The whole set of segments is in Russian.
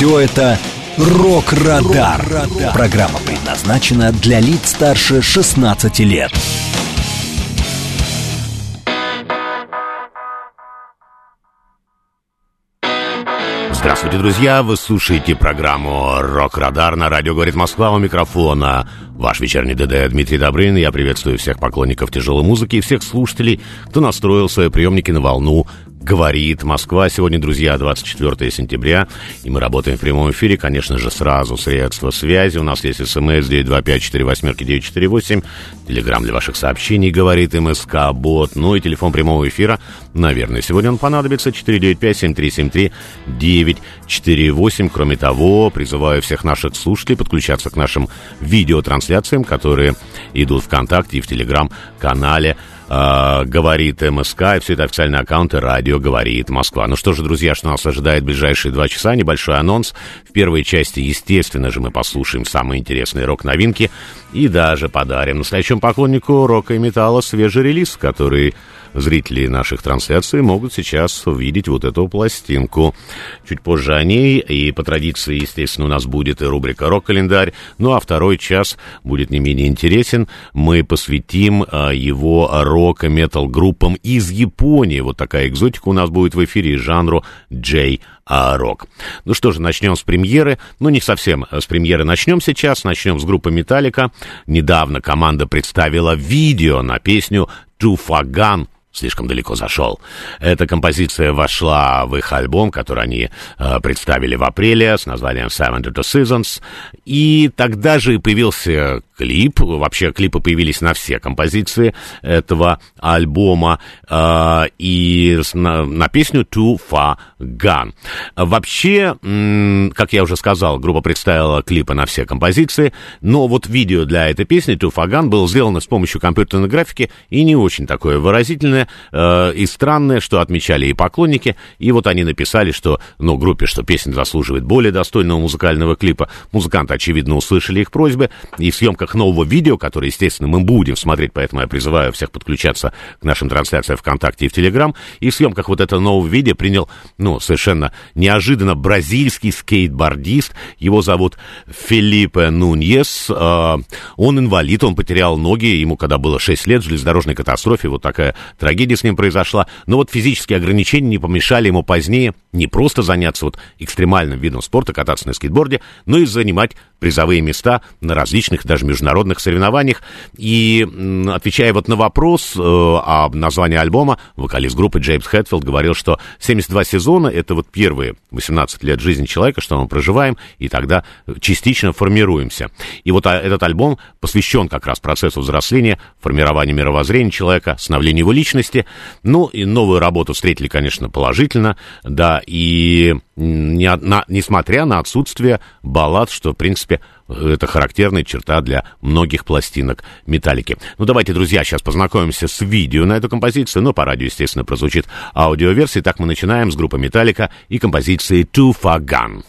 Все это «Рок-Радар». Программа предназначена для лиц старше 16 лет. Здравствуйте, друзья! Вы слушаете программу «Рок-Радар» на радио «Говорит Москва» у микрофона. Ваш вечерний ДД Дмитрий Добрын. Я приветствую всех поклонников тяжелой музыки и всех слушателей, кто настроил свои приемники на волну Говорит Москва. Сегодня, друзья, 24 сентября, и мы работаем в прямом эфире, конечно же, сразу средства связи. У нас есть смс 925-48-948, телеграмм для ваших сообщений, говорит МСК Бот, ну и телефон прямого эфира, наверное, сегодня он понадобится, 495-7373-948. Кроме того, призываю всех наших слушателей подключаться к нашим видеотрансляциям, которые идут ВКонтакте и в Телеграм-канале э, говорит МСК, и все это официальные аккаунты радио говорит Москва. Ну что же, друзья, что нас ожидает в ближайшие два часа, небольшой анонс. В первой части, естественно же, мы послушаем самые интересные рок-новинки и даже подарим настоящему поклоннику рока и металла свежий релиз, который зрители наших трансляций могут сейчас увидеть вот эту пластинку. Чуть позже о ней, и по традиции, естественно, у нас будет и рубрика «Рок-календарь», ну а второй час будет не менее интересен. Мы посвятим а, его рок- и метал-группам из Японии. Вот такая экзотика у нас будет в эфире жанру джей рок. Ну что же, начнем с премьеры. Ну, не совсем с премьеры начнем сейчас. Начнем с группы Металлика. Недавно команда представила видео на песню «Туфаган» слишком далеко зашел. Эта композиция вошла в их альбом, который они э, представили в апреле с названием Seven to Seasons. И тогда же появился клип. Вообще клипы появились на все композиции этого альбома. Э, и на, на песню Too Far Gone. Вообще, как я уже сказал, группа представила клипы на все композиции. Но вот видео для этой песни Too Far Gone было сделано с помощью компьютерной графики и не очень такое выразительное э, и странное, что отмечали и поклонники. И вот они написали, что, ну, группе, что песня заслуживает более достойного музыкального клипа. Музыканты, очевидно, услышали их просьбы. И в съемках нового видео, которое, естественно, мы будем смотреть, поэтому я призываю всех подключаться к нашим трансляциям ВКонтакте и в Телеграм. И в съемках вот этого нового видео принял, ну, совершенно неожиданно бразильский скейтбордист. Его зовут Филиппе Нуньес. Э, он инвалид, он потерял ноги. Ему, когда было 6 лет, в железнодорожной катастрофе, вот такая трагедия с ним произошла. Но вот физические ограничения не помешали ему позднее не просто заняться вот экстремальным видом спорта, кататься на скейтборде, но и занимать призовые места на различных даже международных соревнованиях. И отвечая вот на вопрос э, о названии альбома, вокалист группы Джеймс Хэтфилд говорил, что 72 сезона — это вот первые 18 лет жизни человека, что мы проживаем, и тогда частично формируемся. И вот а, этот альбом посвящен как раз процессу взросления, формированию мировоззрения человека, становлению его личности. Ну, и новую работу встретили, конечно, положительно, да, и не, на, несмотря на отсутствие баллад, что, в принципе, это характерная черта для многих пластинок металлики. Ну, давайте, друзья, сейчас познакомимся с видео на эту композицию. Ну, по радио, естественно, прозвучит аудиоверсия. Так мы начинаем с группы Металлика и композиции Too Far Gone.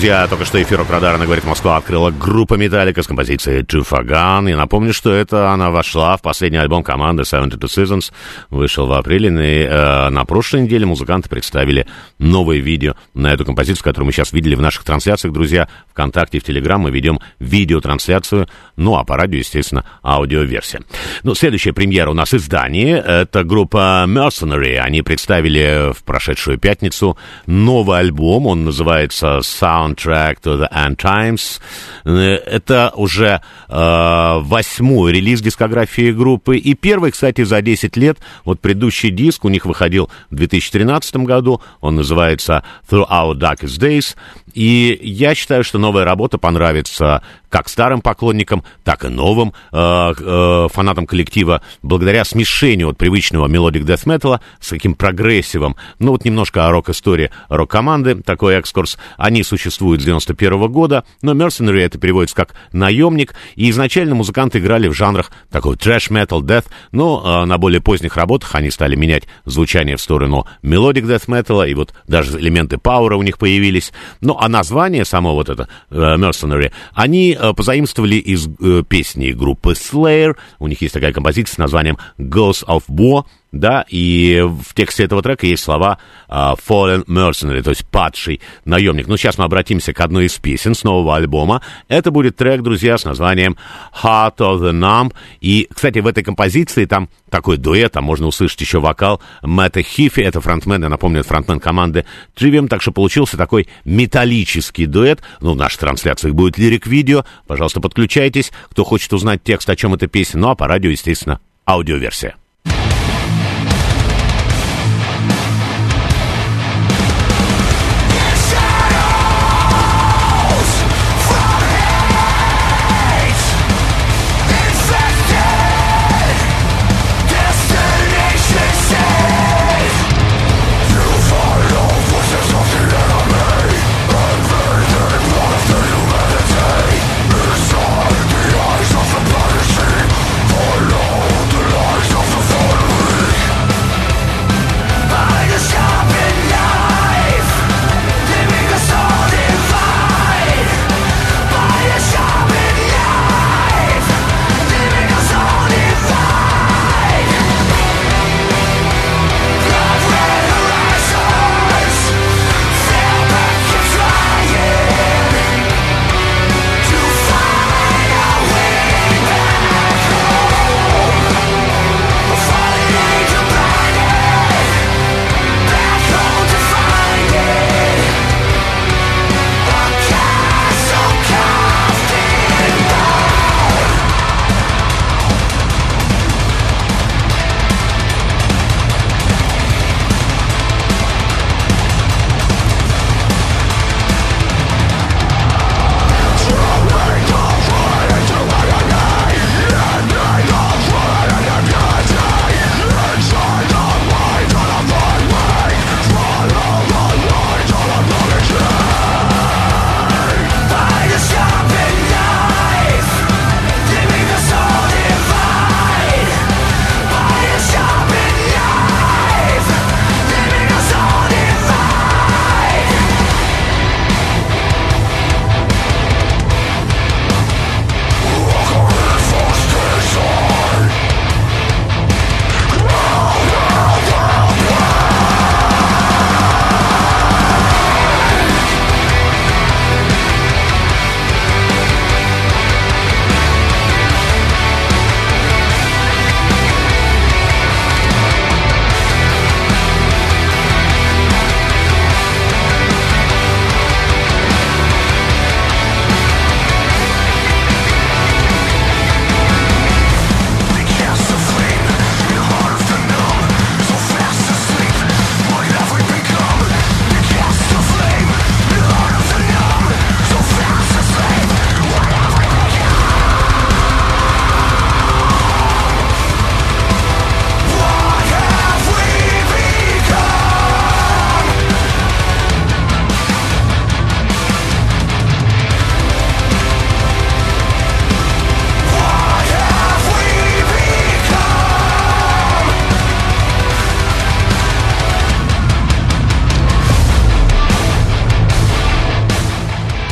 Друзья, только что эфир Радара на «Говорит Москва» открыла группа «Металлика» с композицией «Туфаган». И напомню, что это она вошла в последний альбом команды «Seventy Two Seasons». Вышел в апреле. И э, на прошлой неделе музыканты представили новое видео на эту композицию, которую мы сейчас видели в наших трансляциях, друзья. Вконтакте и в Телеграм мы ведем видеотрансляцию. Ну, а по радио, естественно, аудиоверсия. Ну, следующая премьера у нас из Дании. Это группа Mercenary. Они представили в прошедшую пятницу новый альбом. Он называется «Sound Soundtrack to the End Times. Э, это уже э, восьмой релиз дискографии группы. И первый, кстати, за 10 лет. Вот предыдущий диск у них выходил в 2013 году. Он называется Throughout Darkest Days. И я считаю, что новая работа понравится как старым поклонникам, так и новым э, э, фанатам коллектива, благодаря смешению от привычного melodic death metal с таким прогрессивом. Ну вот немножко о рок-истории рок-команды, такой экскурс. Они существуют с 91 -го года, но Mercenary это переводится как наемник, и изначально музыканты играли в жанрах такой thrash metal death, но э, на более поздних работах они стали менять звучание в сторону melodic death metal, и вот даже элементы пауэра у них появились. Ну, а название само вот это э, Mercenary, они позаимствовали из э, песни группы Slayer. У них есть такая композиция с названием Ghost of War да, и в тексте этого трека есть слова uh, Fallen Mercenary, то есть падший наемник. Ну, сейчас мы обратимся к одной из песен с нового альбома. Это будет трек, друзья, с названием Heart of the Numb. И, кстати, в этой композиции там такой дуэт, там можно услышать еще вокал Мэтта Хифи, это фронтмен, я напомню, фронтмен команды Trivium, так что получился такой металлический дуэт. Ну, в нашей трансляции будет лирик-видео, пожалуйста, подключайтесь, кто хочет узнать текст, о чем эта песня, ну, а по радио, естественно, аудиоверсия.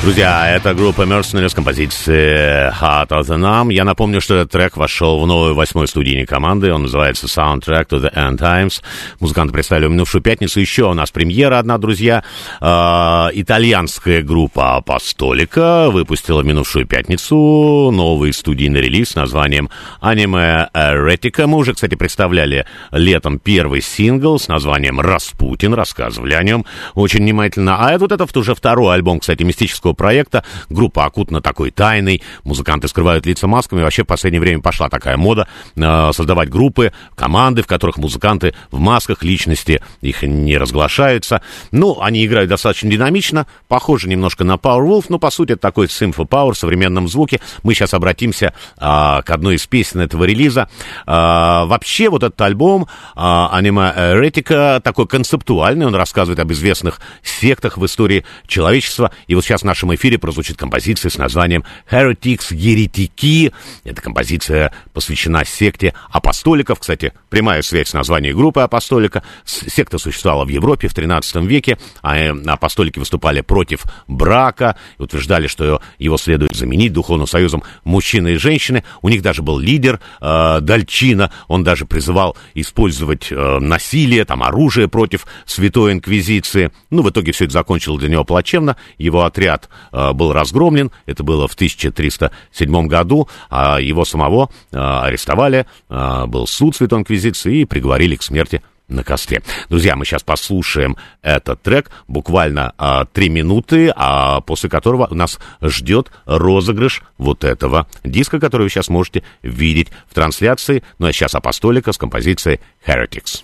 Друзья, это группа Mercenaries с композицией Heart of the Numb. Я напомню, что этот трек вошел в новую восьмой студийной команды. Он называется Soundtrack to the End Times. Музыканты представили в минувшую пятницу. Еще у нас премьера одна, друзья. Э, итальянская группа Апостолика выпустила в минувшую пятницу новый студийный релиз с названием Anime Eretica. Мы уже, кстати, представляли летом первый сингл с названием Распутин. Рассказывали о нем очень внимательно. А вот это уже второй альбом, кстати, мистического проекта. Группа окутана такой тайной. Музыканты скрывают лица масками. Вообще в последнее время пошла такая мода э, создавать группы, команды, в которых музыканты в масках, личности их не разглашаются. Ну, они играют достаточно динамично, похоже немножко на Powerwolf, но по сути это такой Sympho Power в современном звуке. Мы сейчас обратимся а, к одной из песен этого релиза. А, вообще вот этот альбом а, Anima Eretica такой концептуальный, он рассказывает об известных сектах в истории человечества. И вот сейчас в нашем эфире прозвучит композиция с названием Heretics Еретики. Эта композиция посвящена секте апостоликов. Кстати, прямая связь с названием группы апостолика. Секта существовала в Европе в 13 веке, а э, апостолики выступали против брака, и утверждали, что его следует заменить духовным союзом мужчины и женщины. У них даже был лидер э, Дальчина, он даже призывал использовать э, насилие, там, оружие против Святой Инквизиции. Ну, в итоге все это закончилось для него плачевно. Его отряд был разгромлен, это было в 1307 году, а его самого э, арестовали, э, был суд Святой Инквизиции и приговорили к смерти на костре. Друзья, мы сейчас послушаем этот трек, буквально а, минуты, а после которого нас ждет розыгрыш вот этого диска, который вы сейчас можете видеть в трансляции. Ну а сейчас Апостолика с композицией Heretics.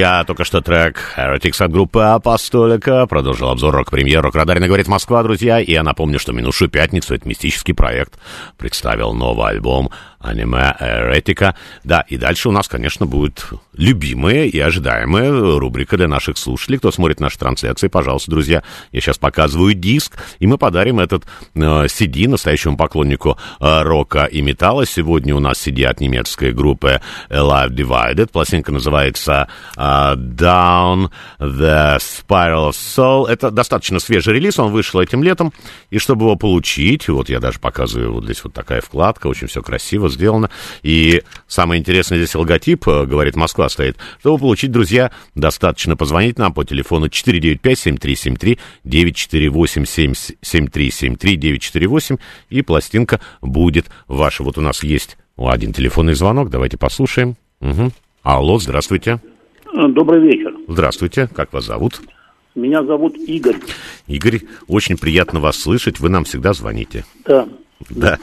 Друзья, только что трек Heretics от группы Апостолика продолжил обзор рок-премьер «Рок-радарина говорит Москва», друзья. И я напомню, что минувшую пятницу этот мистический проект представил новый альбом аниме Эретика. Да, и дальше у нас, конечно, будет любимая и ожидаемая рубрика для наших слушателей. Кто смотрит наши трансляции, пожалуйста, друзья, я сейчас показываю диск, и мы подарим этот э, CD настоящему поклоннику э, рока и металла. Сегодня у нас CD от немецкой группы Live Divided. Пластинка называется э, Down the Spiral of Soul. Это достаточно свежий релиз, он вышел этим летом, и чтобы его получить, вот я даже показываю, вот здесь вот такая вкладка, очень все красиво, сделано. И самое интересное здесь логотип, э, говорит Москва, стоит. Чтобы получить, друзья, достаточно позвонить нам по телефону 495-7373, 948-7373-948, и пластинка будет ваша. Вот у нас есть один телефонный звонок, давайте послушаем. Угу. Алло, здравствуйте. Добрый вечер. Здравствуйте, как вас зовут? Меня зовут Игорь. Игорь, очень приятно вас слышать, вы нам всегда звоните. Да. Да,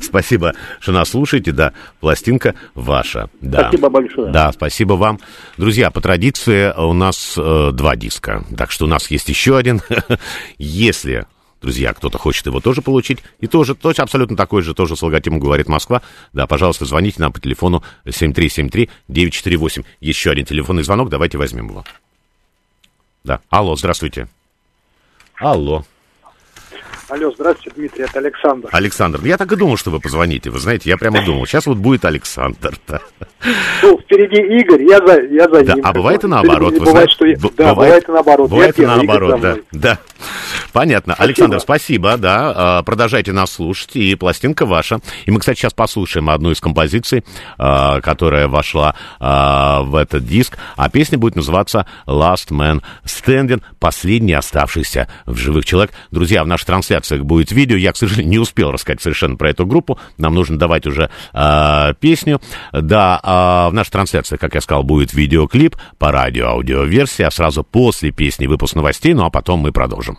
спасибо, что нас слушаете, да, пластинка ваша. Да. Спасибо большое. Да, спасибо вам. Друзья, по традиции у нас э, два диска, так что у нас есть еще один. Если друзья, кто-то хочет его тоже получить, и тоже, точно абсолютно такой же, тоже с логотипом «Говорит Москва», да, пожалуйста, звоните нам по телефону 7373-948. Еще один телефонный звонок, давайте возьмем его. Да, алло, здравствуйте. Алло. Алло, здравствуйте, Дмитрий, это Александр. Александр, я так и думал, что вы позвоните. Вы знаете, я прямо думал, сейчас вот будет Александр. Да. Ну, впереди Игорь, я за, я за да, ним. А бывает и наоборот. Вы бывает, знаете, что я, да, бывает и наоборот. Бывает и Я Игорь наоборот, да. да. Понятно. Спасибо. Александр, спасибо, да. А, Продолжайте нас слушать, и пластинка ваша. И мы, кстати, сейчас послушаем одну из композиций, а, которая вошла а, в этот диск. А песня будет называться Last Man Standing, последний оставшийся в живых человек. Друзья, в наших трансляциях будет видео. Я, к сожалению, не успел рассказать совершенно про эту группу. Нам нужно давать уже а, песню. Да, а, в нашей трансляции, как я сказал, будет видеоклип по радио, аудиоверсия. А сразу после песни выпуск новостей, ну а потом мы продолжим.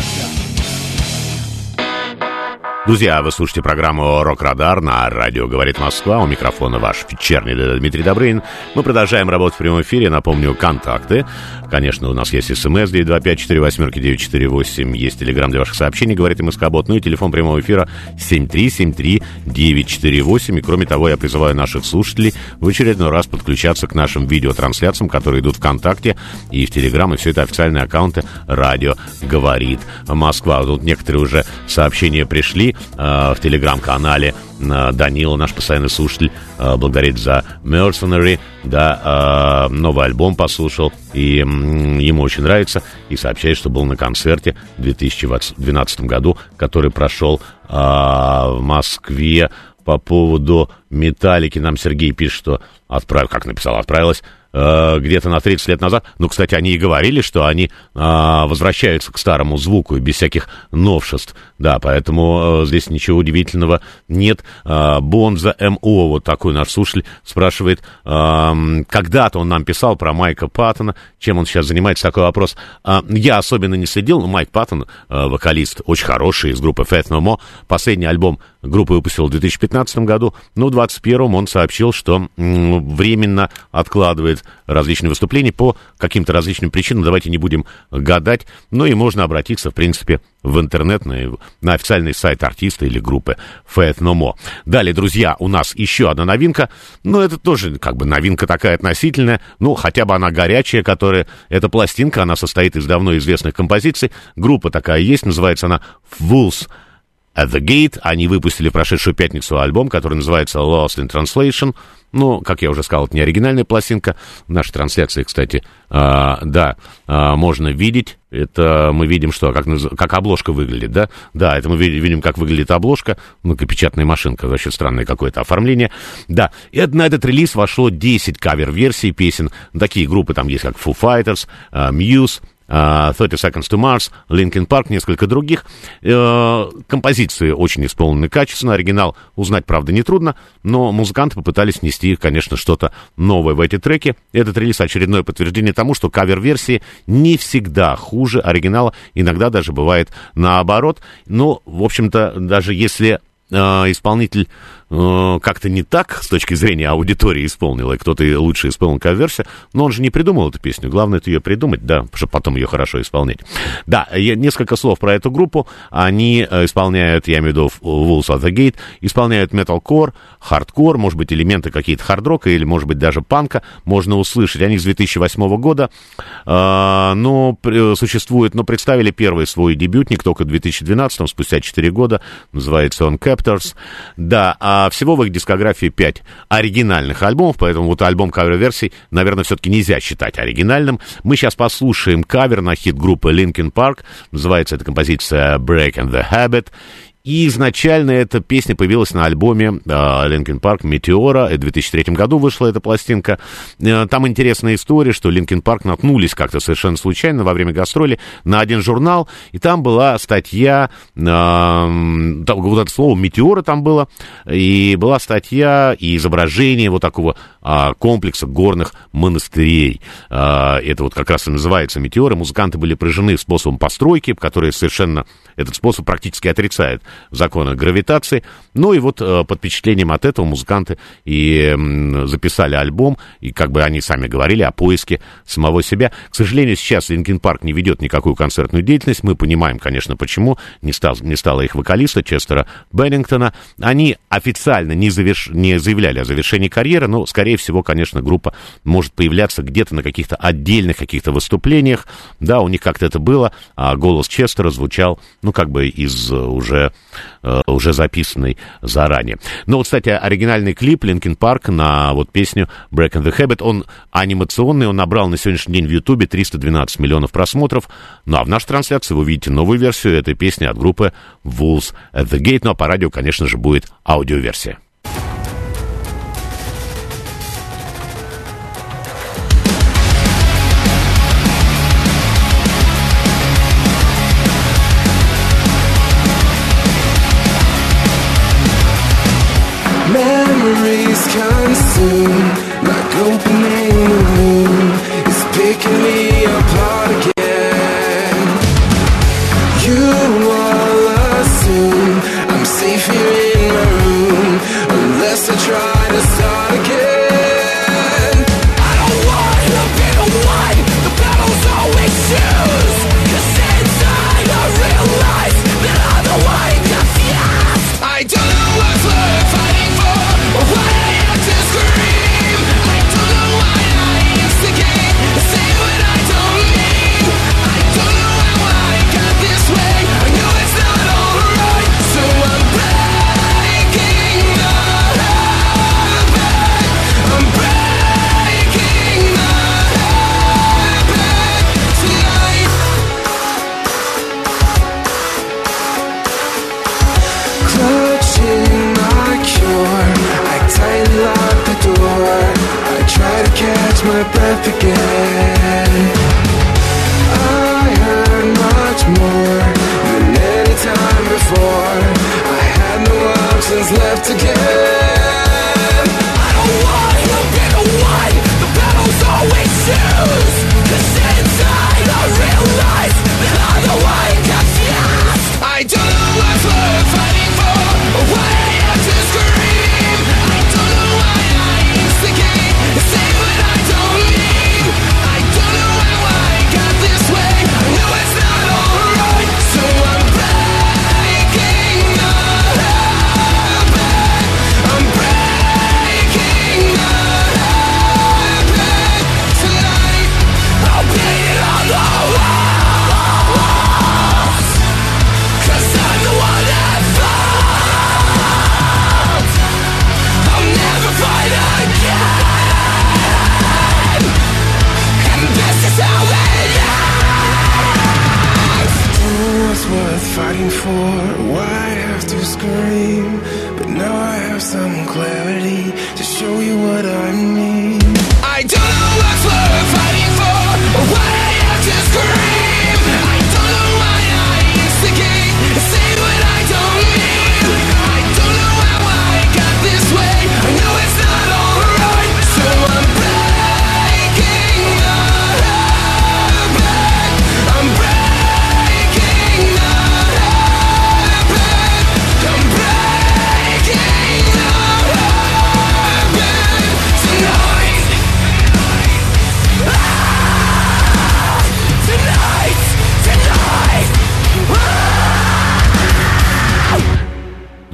Друзья, вы слушаете программу «Рок-Радар» на радио «Говорит Москва». У микрофона ваш вечерний Дмитрий Добрын. Мы продолжаем работать в прямом эфире. Напомню, контакты. Конечно, у нас есть смс 925-48-948. Есть телеграмм для ваших сообщений, говорит МСК-бот. Ну и телефон прямого эфира 7373948. И кроме того, я призываю наших слушателей в очередной раз подключаться к нашим видеотрансляциям, которые идут ВКонтакте и в Телеграм. И все это официальные аккаунты «Радио говорит Москва». Тут некоторые уже сообщения пришли в телеграм-канале. Э, Данила, наш постоянный слушатель, э, благодарит за Mercenary, да, э, новый альбом послушал, и ему очень нравится, и сообщает, что был на концерте в 2012 году, который прошел э, в Москве по поводу Металлики. Нам Сергей пишет, что отправил, как написал, отправилась э, где-то на 30 лет назад. Ну, кстати, они и говорили, что они э, возвращаются к старому звуку без всяких новшеств. Да, поэтому э, здесь ничего удивительного нет. Э, Бонза МО, вот такой наш слушатель, спрашивает, э, когда-то он нам писал про Майка Паттона, чем он сейчас занимается, такой вопрос. Э, я особенно не следил, но Майк Паттон, э, вокалист, очень хороший, из группы Fat No More. Последний альбом группы выпустил в 2015 году, но в 2021 он сообщил, что временно откладывает различные выступления по каким-то различным причинам. Давайте не будем гадать. Ну и можно обратиться, в принципе, в интернет, на, на официальный сайт артиста или группы Fat No More. Далее, друзья, у нас еще одна новинка. Ну, это тоже как бы новинка такая относительная. Ну, хотя бы она горячая, которая... Эта пластинка, она состоит из давно известных композиций. Группа такая есть, называется она Fools at the Gate. Они выпустили прошедшую пятницу альбом, который называется Lost in Translation. Ну, как я уже сказал, это не оригинальная пластинка. В нашей трансляции, кстати, а, да, а, можно видеть. Это мы видим, что как, как обложка выглядит, да? Да, это мы видим, как выглядит обложка. Ну-ка, печатная машинка, вообще странное какое-то оформление. Да, и на этот релиз вошло 10 кавер-версий песен. Такие группы там есть, как Foo Fighters, а, Muse, 30 Seconds to Mars, Linkin Park, несколько других. Э, Композиции очень исполнены качественно, оригинал узнать, правда, нетрудно, но музыканты попытались нести, конечно, что-то новое в эти треки. Этот релиз очередное подтверждение тому, что кавер-версии не всегда хуже оригинала, иногда даже бывает наоборот. Но, в общем-то, даже если э, исполнитель как-то не так с точки зрения аудитории исполнил, и кто-то лучше исполнил кавер-версию, но он же не придумал эту песню. Главное это ее придумать, да, чтобы потом ее хорошо исполнять. Да, я, несколько слов про эту группу. Они э, исполняют, я имею в виду Wolves at the Gate, исполняют металкор, хардкор, может быть, элементы какие-то хардрока или, может быть, даже панка можно услышать. Они с 2008 года, э, но при- существуют, но представили первый свой дебютник только в 2012, спустя 4 года, называется он Captors. Да, а всего в их дискографии 5 оригинальных альбомов, поэтому вот альбом кавер-версий, наверное, все-таки нельзя считать оригинальным. Мы сейчас послушаем кавер на хит группы Linkin Park, называется эта композиция Break and the Habit, и изначально эта песня появилась на альбоме э, Linkin Park «Метеора». В 2003 году вышла эта пластинка. Э, там интересная история, что Linkin Park наткнулись как-то совершенно случайно во время гастроли на один журнал, и там была статья, э, там, вот это слово «Метеора» там было, и была статья и изображение вот такого а, комплекса горных монастырей. А, это вот как раз и называется «Метеоры». Музыканты были поражены способом постройки, который совершенно этот способ практически отрицает законы гравитации. Ну и вот э, под впечатлением от этого музыканты и записали альбом, и как бы они сами говорили о поиске самого себя. К сожалению, сейчас Линкин Парк не ведет никакую концертную деятельность. Мы понимаем, конечно, почему. Не, стал, не стало их вокалиста Честера Беннингтона. Они официально не, заверш... не заявляли о завершении карьеры, но, скорее всего, конечно, группа может появляться где-то на каких-то отдельных каких-то выступлениях. Да, у них как-то это было, а голос Честера звучал, ну, как бы из э, уже, уже записанный заранее. Но вот, кстати, оригинальный клип Linkin Park на вот песню Break the Habit, он анимационный, он набрал на сегодняшний день в Ютубе 312 миллионов просмотров. Ну, а в нашей трансляции вы увидите новую версию этой песни от группы Wolves at the Gate. Ну, а по радио, конечно же, будет аудиоверсия.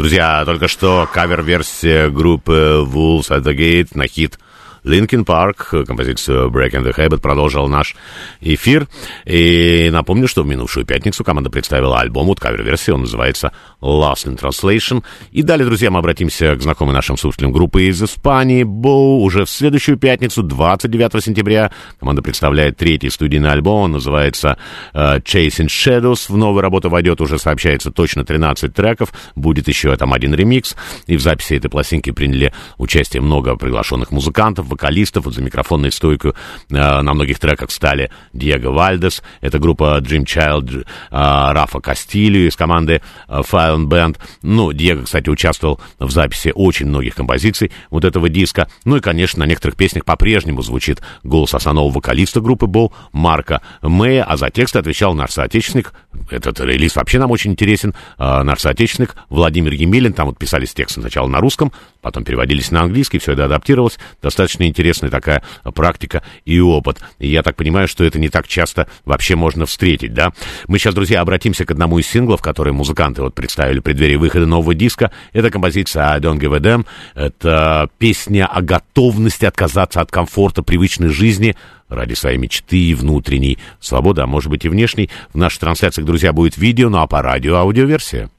Друзья, только что кавер-версия группы Wolves at the Gate на хит Linkin Park, композицию Breaking the Habit, продолжил наш эфир. И напомню, что в минувшую пятницу команда представила альбом, вот кавер-версия, он называется Lost in Translation. И далее, друзья, мы обратимся к знакомой нашим слушателям группы из Испании, Боу. Уже в следующую пятницу, 29 сентября, команда представляет третий студийный альбом, он называется э, Chasing Shadows. В новую работу войдет, уже сообщается, точно 13 треков. Будет еще там один ремикс. И в записи этой пластинки приняли участие много приглашенных музыкантов, вокалистов. Вот за микрофонной стойкой э, на многих треках стали Диего Вальдес. Это группа Dream Child, э, Рафа Кастилью из команды э, Fire Band. Ну, Диего, кстати, участвовал в записи очень многих композиций вот этого диска. Ну и, конечно, на некоторых песнях по-прежнему звучит голос основного вокалиста группы Бол Марка Мэя, а за тексты отвечал наш соотечественник. Этот релиз вообще нам очень интересен. Наш соотечественник Владимир Емелин. Там вот писались тексты сначала на русском, потом переводились на английский, все это адаптировалось. Достаточно интересная такая практика и опыт. И я так понимаю, что это не так часто вообще можно встретить, да? Мы сейчас, друзья, обратимся к одному из синглов, которые музыканты вот представили в преддверии выхода нового диска. Это композиция I Don't Give a Damn. Это песня о готовности отказаться от комфорта привычной жизни ради своей мечты и внутренней свободы, а может быть и внешней. В нашей трансляции, друзья, будет видео, ну а по радио аудиоверсия.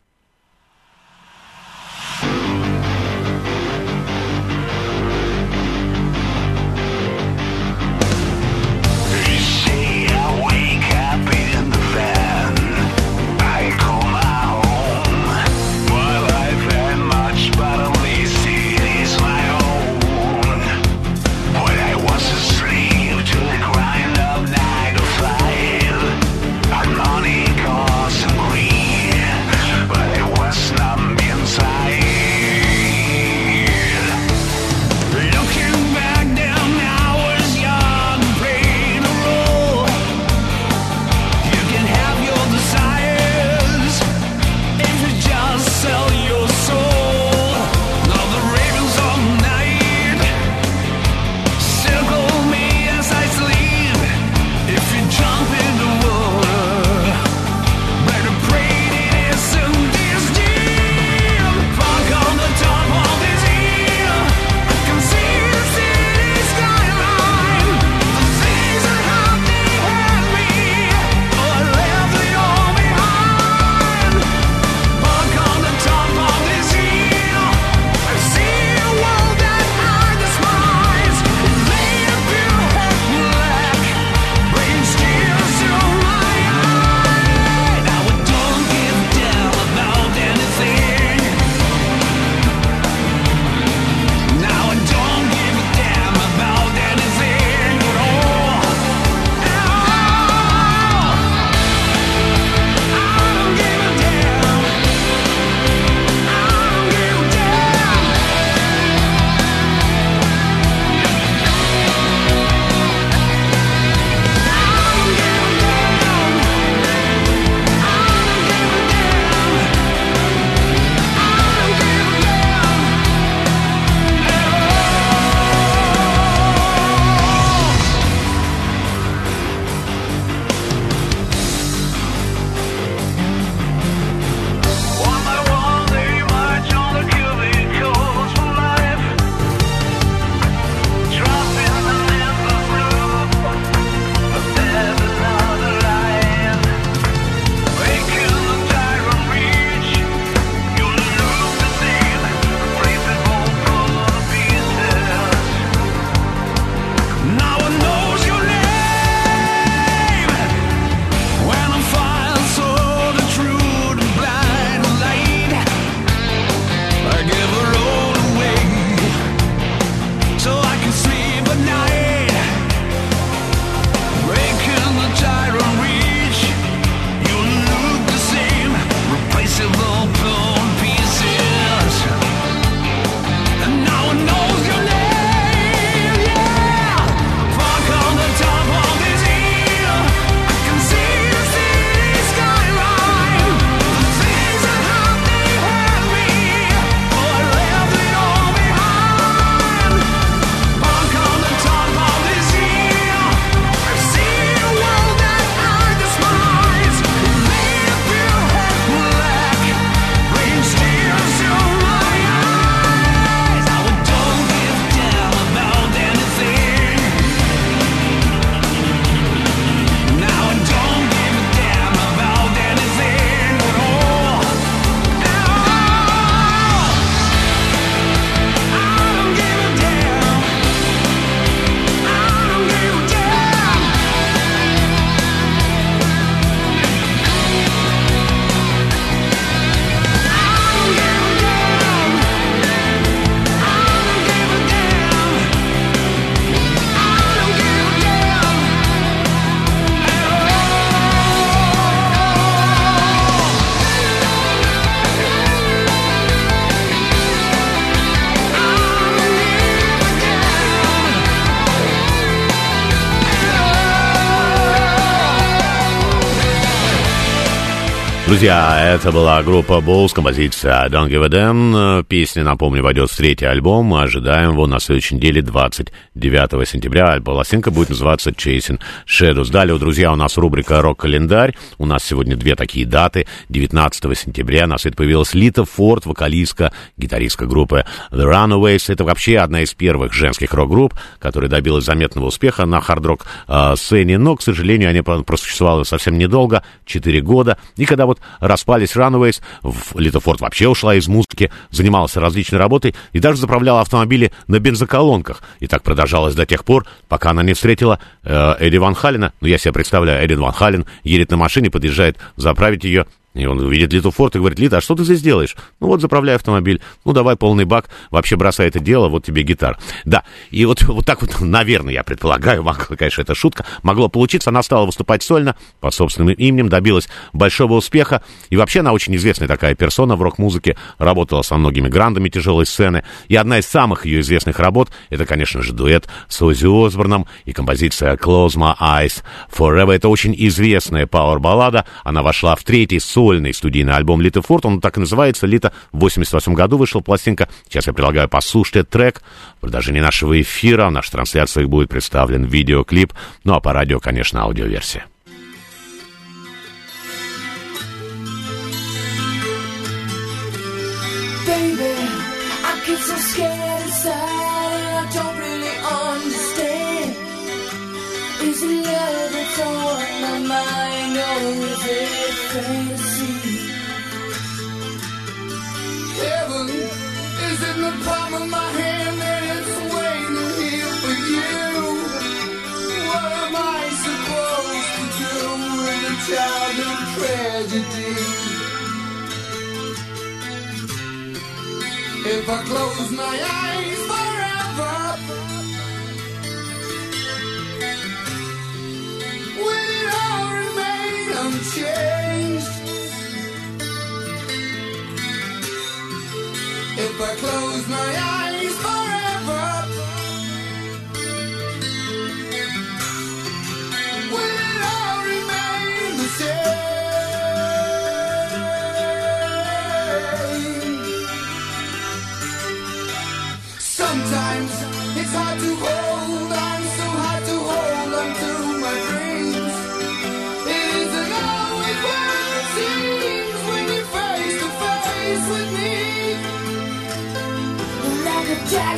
Друзья, это была группа Bulls, композиция Don't Give a Damn. Песня, напомню, войдет в третий альбом. Мы ожидаем его на следующей неделе, 29 сентября. Пластинка будет называться Chasing Shadows. Далее, друзья, у нас рубрика «Рок-календарь». У нас сегодня две такие даты. 19 сентября на свет появилась Лита Форд, вокалистка, гитаристка группы The Runaways. Это вообще одна из первых женских рок-групп, которая добилась заметного успеха на хард-рок э, сцене. Но, к сожалению, они просуществовали совсем недолго, 4 года. И когда вот распались Runaways, Лита Форд вообще ушла из музыки, занималась различной работой и даже заправляла автомобили на бензоколонках. И так продолжалось до тех пор, пока она не встретила э, Эдди Ван Халлена. Ну, я себе представляю, Эдди Ван Халлен едет на машине, подъезжает заправить ее, и он видит Литу Форд и говорит, Лита, а что ты здесь делаешь? Ну вот, заправляй автомобиль. Ну давай полный бак, вообще бросай это дело, вот тебе гитар. Да, и вот, вот так вот, наверное, я предполагаю, могло, конечно, это шутка, могло получиться. Она стала выступать сольно, под собственным именем, добилась большого успеха. И вообще она очень известная такая персона в рок-музыке, работала со многими грандами тяжелой сцены. И одна из самых ее известных работ, это, конечно же, дуэт с Оззи Осборном и композиция Close My Eyes Forever. Это очень известная пауэр-баллада. Она вошла в третий сольный студийный альбом Лита Форд. Он так и называется. Лита в 88 году вышла пластинка. Сейчас я предлагаю послушать этот трек. В продолжении нашего эфира в нашей трансляции будет представлен видеоклип. Ну а по радио, конечно, аудиоверсия. A childhood tragedy? If I close my eyes forever, will it all remain unchanged? If I close my eyes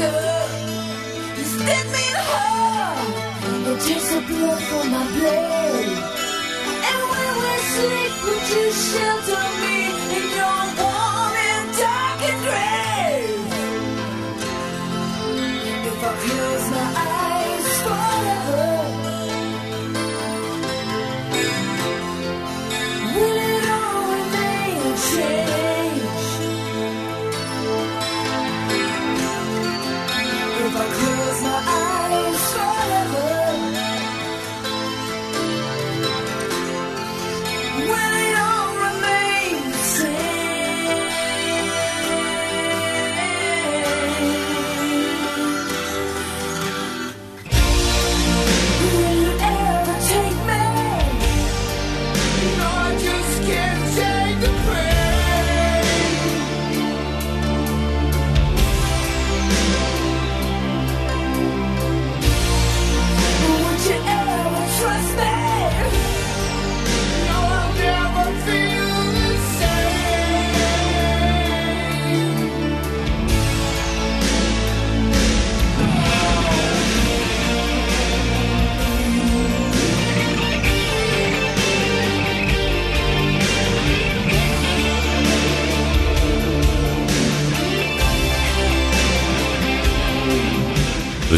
You stab me in the blood my blade. And when we sleep, would you shelter me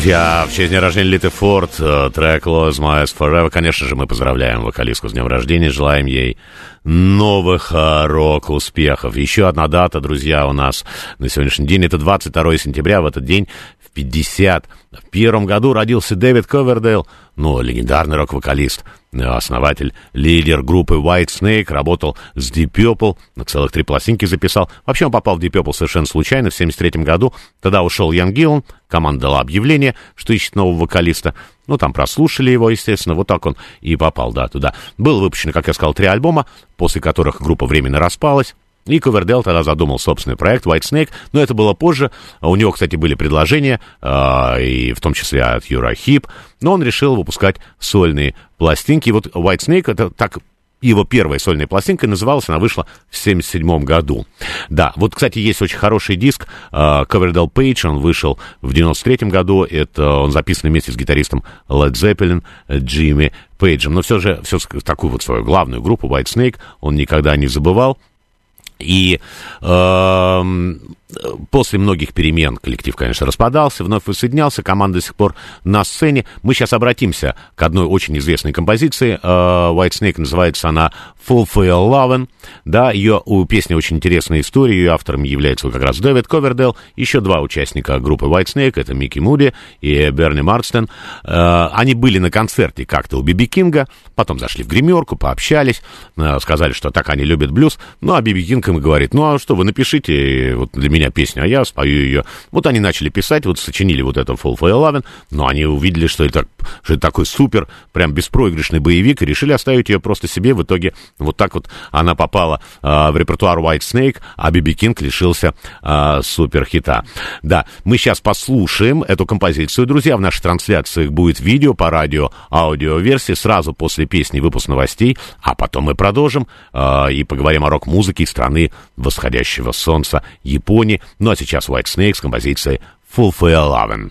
Друзья, в честь дня рождения Литы Форд, э, трек Lost My Eyes Forever. Конечно же, мы поздравляем вокалистку с днем рождения, желаем ей новых э, рок-успехов. Еще одна дата, друзья, у нас на сегодняшний день, это 22 сентября. В этот день 1951 году родился Дэвид Ковердейл, ну, легендарный рок-вокалист, основатель, лидер группы White Snake, работал с Deep Purple, на целых три пластинки записал. Вообще он попал в Deep Purple совершенно случайно в 1973 году. Тогда ушел Ян Гиллан, команда дала объявление, что ищет нового вокалиста. Ну, там прослушали его, естественно, вот так он и попал, да, туда. Было выпущено, как я сказал, три альбома, после которых группа временно распалась. И Ковердел тогда задумал собственный проект White Snake, но это было позже. У него, кстати, были предложения, э, и в том числе от Юра Хип, но он решил выпускать сольные пластинки. И вот White Snake это так его первая сольная пластинка называлась, она вышла в 1977 году. Да, вот, кстати, есть очень хороший диск Ковердел uh, Пейдж, он вышел в 1993 году, это он записан вместе с гитаристом Led Zeppelin Джимми Пейджем, но все же, все такую вот свою главную группу White Snake он никогда не забывал, и э, после многих перемен коллектив, конечно, распадался, вновь воссоединялся, команда до сих пор на сцене. Мы сейчас обратимся к одной очень известной композиции. Э, White Snake называется она Fulfill Lovin'. Да, ее у песни очень интересная история. Ее автором является как раз Дэвид Ковердейл. Еще два участника группы White Snake, это Микки Муди и Берни Марстен. Э, они были на концерте как-то у Биби Кинга, потом зашли в гримерку, пообщались, э, сказали, что так они любят блюз. Ну, а Биби Кинг им говорит, ну, а что, вы напишите вот для меня песню, а я спою ее. Вот они начали писать, вот сочинили вот это Full for Eleven, но они увидели, что это, что это такой супер, прям беспроигрышный боевик, и решили оставить ее просто себе. В итоге вот так вот она попала э, в репертуар White Snake, а Биби Кинг лишился э, суперхита. Да, мы сейчас послушаем эту композицию, друзья. В нашей трансляции будет видео по радио, аудиоверсии, сразу после песни выпуск новостей, а потом мы продолжим э, и поговорим о рок-музыке страны восходящего солнца Японии. Ну а сейчас White Snake с композицией Fulfill Eleven.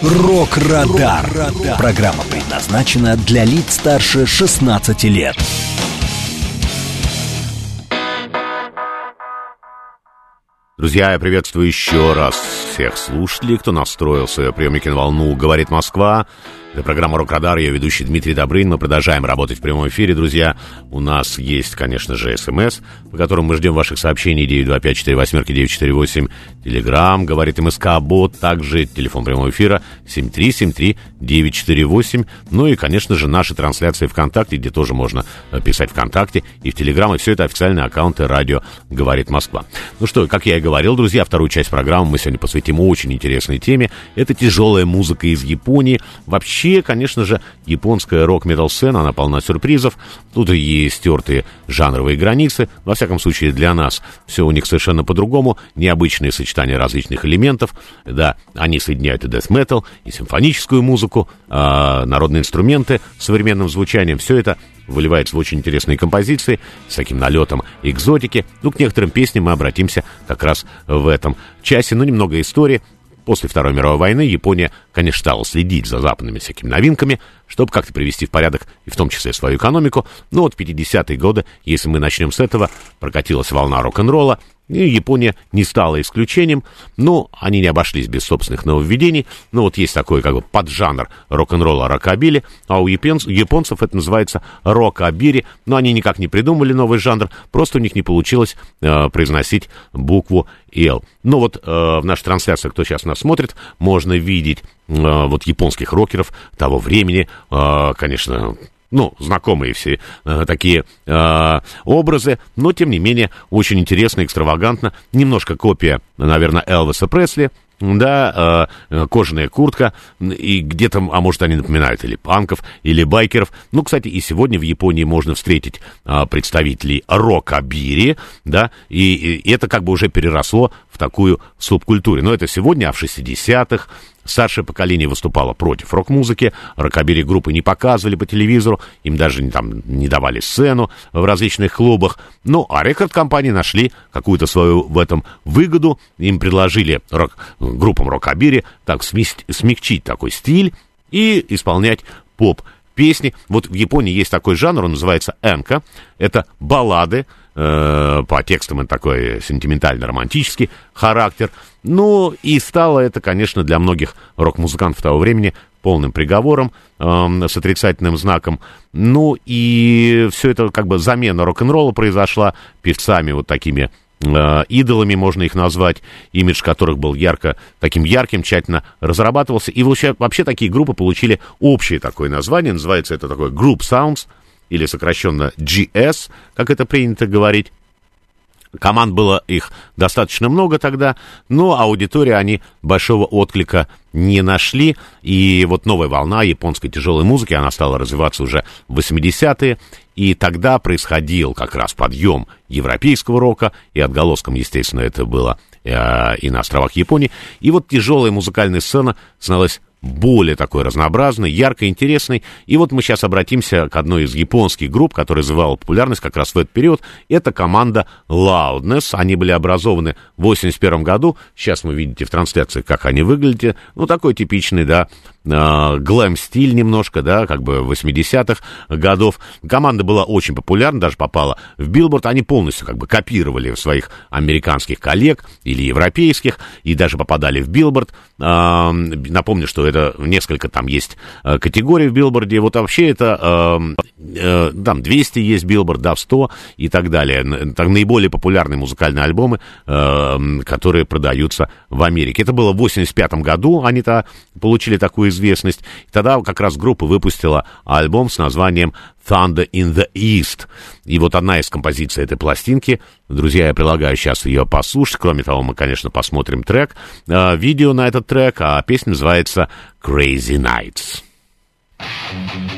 «Рок-Радар». Программа предназначена для лиц старше 16 лет. Друзья, я приветствую еще раз всех слушателей, кто настроил свои приемники на волну «Говорит Москва». Это программа «Рок-Радар», ее ведущий Дмитрий Добрын. Мы продолжаем работать в прямом эфире, друзья. У нас есть, конечно же, СМС, по которому мы ждем ваших сообщений 925-48-948. Телеграмм, говорит МСК Бот, также телефон прямого эфира 7373-948. Ну и, конечно же, наши трансляции ВКонтакте, где тоже можно э, писать ВКонтакте и в Телеграм. И все это официальные аккаунты радио «Говорит Москва». Ну что, как я и говорил, друзья, вторую часть программы мы сегодня посвятим очень интересной теме. Это тяжелая музыка из Японии. Вообще Вообще, конечно же, японская рок-метал сцена, она полна сюрпризов. Тут и стертые жанровые границы. Во всяком случае, для нас все у них совершенно по-другому. Необычные сочетания различных элементов. Да, они соединяют и metal, и симфоническую музыку, а, народные инструменты с современным звучанием. Все это выливается в очень интересные композиции с таким налетом экзотики. Ну, к некоторым песням мы обратимся как раз в этом часе. Ну, немного истории. После Второй мировой войны Япония, конечно, стала следить за западными всякими новинками, чтобы как-то привести в порядок и в том числе свою экономику. Но вот в 50-е годы, если мы начнем с этого, прокатилась волна рок-н-ролла, и Япония не стала исключением, но они не обошлись без собственных нововведений. Ну вот есть такой как бы поджанр рок-н-ролла рокобили, а у японцев, это называется рокобири, но они никак не придумали новый жанр, просто у них не получилось э, произносить букву «Л». Ну вот э, в нашей трансляции, кто сейчас нас смотрит, можно видеть э, вот японских рокеров того времени, э, конечно, ну, знакомые все э, такие э, образы, но, тем не менее, очень интересно, экстравагантно. Немножко копия, наверное, Элвиса Пресли, да, э, кожаная куртка, и где-то, а может, они напоминают или панков, или байкеров. Ну, кстати, и сегодня в Японии можно встретить э, представителей рокобири, да, и, и это как бы уже переросло в такую субкультуру. Но это сегодня, а в 60-х, Старшее поколение выступало против рок-музыки, рокобери группы не показывали по телевизору, им даже там не давали сцену в различных клубах. Ну, а рекорд-компании нашли какую-то свою в этом выгоду, им предложили рок, группам рокобери так смягчить такой стиль и исполнять поп песни. Вот в Японии есть такой жанр, он называется энка. Это баллады, э, по текстам это такой сентиментально-романтический характер. Ну, и стало это, конечно, для многих рок-музыкантов того времени полным приговором э, с отрицательным знаком. Ну, и все это как бы замена рок-н-ролла произошла певцами вот такими э, идолами, можно их назвать, имидж которых был ярко, таким ярким, тщательно разрабатывался. И вообще, вообще такие группы получили общее такое название, называется это такое Group Sounds, или сокращенно GS, как это принято говорить. Команд было их достаточно много тогда, но аудитория они большого отклика не нашли. И вот новая волна японской тяжелой музыки, она стала развиваться уже в 80-е. И тогда происходил как раз подъем европейского рока, и отголоском, естественно, это было э, и на островах Японии. И вот тяжелая музыкальная сцена становилась более такой разнообразный, ярко интересный. И вот мы сейчас обратимся к одной из японских групп, которая завоевала популярность как раз в этот период. Это команда Loudness. Они были образованы в 81 году. Сейчас вы видите в трансляции, как они выглядят. Ну, такой типичный, да, э, глэм-стиль немножко, да, как бы 80-х годов. Команда была очень популярна, даже попала в Билборд. Они полностью как бы копировали своих американских коллег или европейских и даже попадали в Билборд. Э, напомню, что это несколько там есть э, категорий в Билборде. Вот вообще это э, там 200 есть Билборд, да, 100 и так далее. Так, наиболее популярные музыкальные альбомы, э, которые продаются в Америке. Это было в 85 году, они-то получили такую известность. Тогда как раз группа выпустила альбом с названием Thunder in the East. И вот одна из композиций этой пластинки, друзья, я предлагаю сейчас ее послушать. Кроме того, мы, конечно, посмотрим трек, э, видео на этот трек, а песня называется Crazy Nights. Друзья, только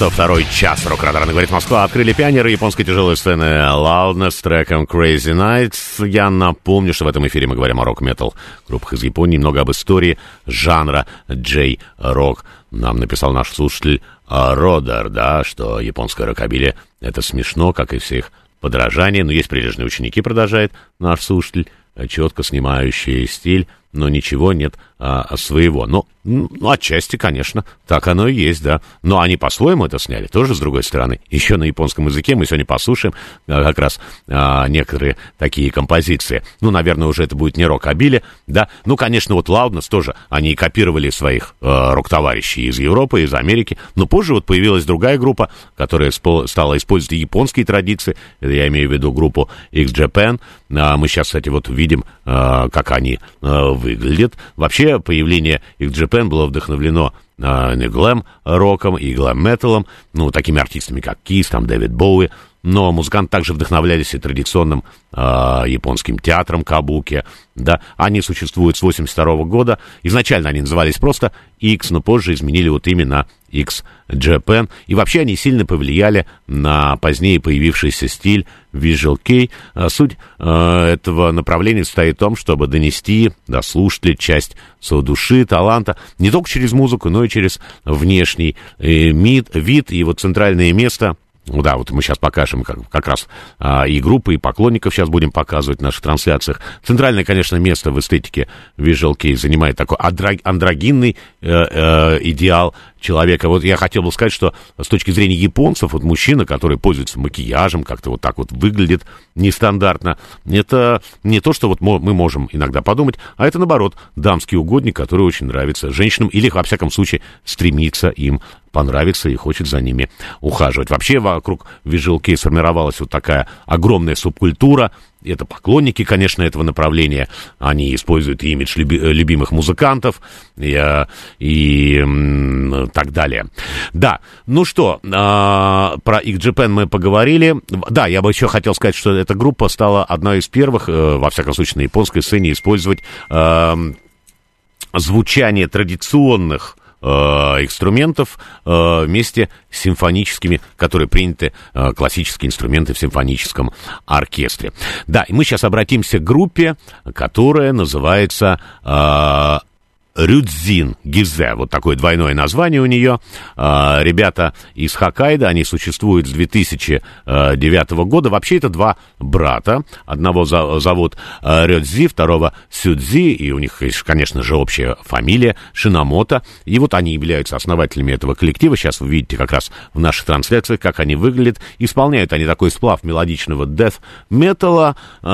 что второй час рок-радара говорит Москва. Открыли пионеры японской тяжелой сцены Loudness с треком Crazy Nights. Я напомню, что в этом эфире мы говорим о рок-метал группах из Японии, немного об истории жанра джей-рок. Нам написал наш слушатель Родар, да, что японское рокобили — это смешно, как и всех подражание. Но есть прилежные ученики, продолжает наш слушатель, четко снимающие стиль, но ничего нет а, своего. Но, ну, отчасти, конечно, так оно и есть, да. Но они по-своему это сняли, тоже с другой стороны. Еще на японском языке мы сегодня послушаем а, как раз а, некоторые такие композиции. Ну, наверное, уже это будет не рок-абили, да. Ну, конечно, вот Loudness тоже, они копировали своих а, рок-товарищей из Европы, из Америки. Но позже вот появилась другая группа, которая стала использовать японские традиции. Я имею в виду группу X-Japan. А, мы сейчас, кстати, вот видим, а, как они а, выглядят. Вообще, появление X-Japan было вдохновлено э, не глэм-роком и глэм-металом, ну, такими артистами, как Кис, там, Дэвид Боуи, но музыканты также вдохновлялись и традиционным э, японским театром Кабуки, да, они существуют с 82 года, изначально они назывались просто X, но позже изменили вот именно X Japan, и вообще они сильно повлияли на позднее появившийся стиль Visual Kei. А Суть э, этого направления состоит в том, чтобы донести до слушателей часть своей души, таланта, не только через музыку, но и через внешний э, мид, вид, и вот центральное место – ну да, вот мы сейчас покажем как, как раз а, и группы, и поклонников сейчас будем показывать в наших трансляциях. Центральное, конечно, место в эстетике Visual Kei занимает такой андрогинный э, э, идеал человека. Вот я хотел бы сказать, что с точки зрения японцев, вот мужчина, который пользуется макияжем, как-то вот так вот выглядит нестандартно, это не то, что вот мы можем иногда подумать, а это, наоборот, дамский угодник, который очень нравится женщинам или, во всяком случае, стремится им понравиться и хочет за ними ухаживать. Вообще вокруг Visual Kei сформировалась вот такая огромная субкультура, это поклонники, конечно, этого направления. Они используют имидж люби, любимых музыкантов и, э, и, так далее. Да, ну что, а, про X Japan мы поговорили. Да, я бы еще хотел сказать, что эта группа стала одной из первых, э, во всяком случае, на японской сцене использовать э, звучание традиционных э, инструментов э, вместе с симфоническими, которые приняты э, классические инструменты в симфоническом оркестре. Да, и мы сейчас обратимся к группе, которая называется Рюдзин Гизе, вот такое двойное название у нее. А, ребята из Хоккайдо, они существуют с 2009 года. Вообще это два брата. Одного зовут а, Рюдзи, второго Сюдзи, и у них конечно же, общая фамилия Шинамото. И вот они являются основателями этого коллектива. Сейчас вы видите как раз в наших трансляциях, как они выглядят. Исполняют они такой сплав мелодичного death металла э,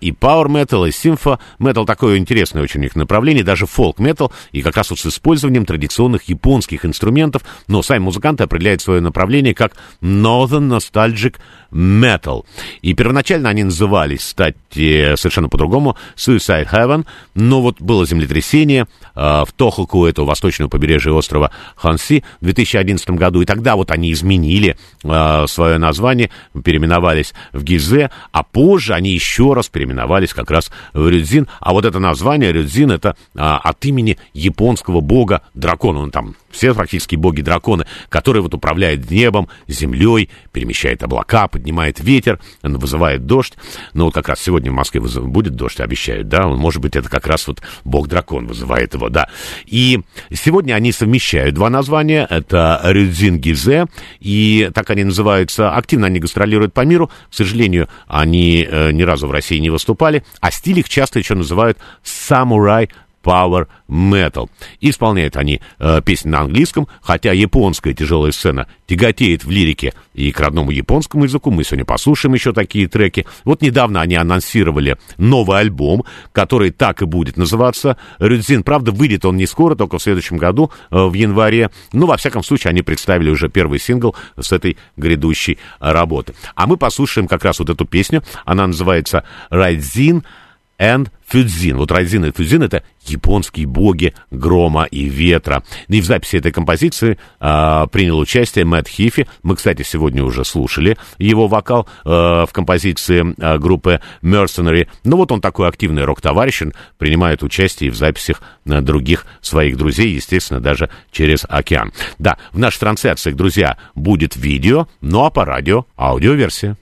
и power metal, и симфо метал. Такое интересное очень у них направление, даже фолк метал и как раз вот с использованием традиционных японских инструментов, но сами музыканты определяют свое направление как Northern Nostalgic Metal. И первоначально они назывались, кстати, совершенно по-другому, Suicide Heaven, но вот было землетрясение э, в Тохоку, это восточного побережья острова Ханси, в 2011 году, и тогда вот они изменили э, свое название, переименовались в Гизе, а позже они еще раз переименовались как раз в Рюдзин, а вот это название Рюдзин это э, от имени японского бога дракона. Он там все практически боги-драконы, который вот управляет небом, землей, перемещает облака, поднимает ветер, вызывает дождь. Но вот как раз сегодня в Москве будет дождь, обещают, да? Может быть, это как раз вот бог-дракон вызывает его, да. И сегодня они совмещают два названия. Это Рюдзин Гизе, и так они называются. Активно они гастролируют по миру. К сожалению, они э, ни разу в России не выступали. А стиль их часто еще называют самурай Power Metal. Исполняют они э, песни на английском, хотя японская тяжелая сцена тяготеет в лирике и к родному японскому языку. Мы сегодня послушаем еще такие треки. Вот недавно они анонсировали новый альбом, который так и будет называться «Рюдзин». Правда, выйдет он не скоро, только в следующем году, э, в январе. Но, во всяком случае, они представили уже первый сингл с этой грядущей работы. А мы послушаем как раз вот эту песню. Она называется «Райдзин» and Фюдзин. Вот Райдзин и Фюдзин — это японские боги грома и ветра. И в записи этой композиции а, принял участие Мэтт Хифи. Мы, кстати, сегодня уже слушали его вокал а, в композиции а, группы Mercenary. Ну вот он такой активный рок-товарищ, принимает участие в записях а, других своих друзей, естественно, даже через океан. Да, в наших трансляциях, друзья, будет видео, ну а по радио аудиоверсия.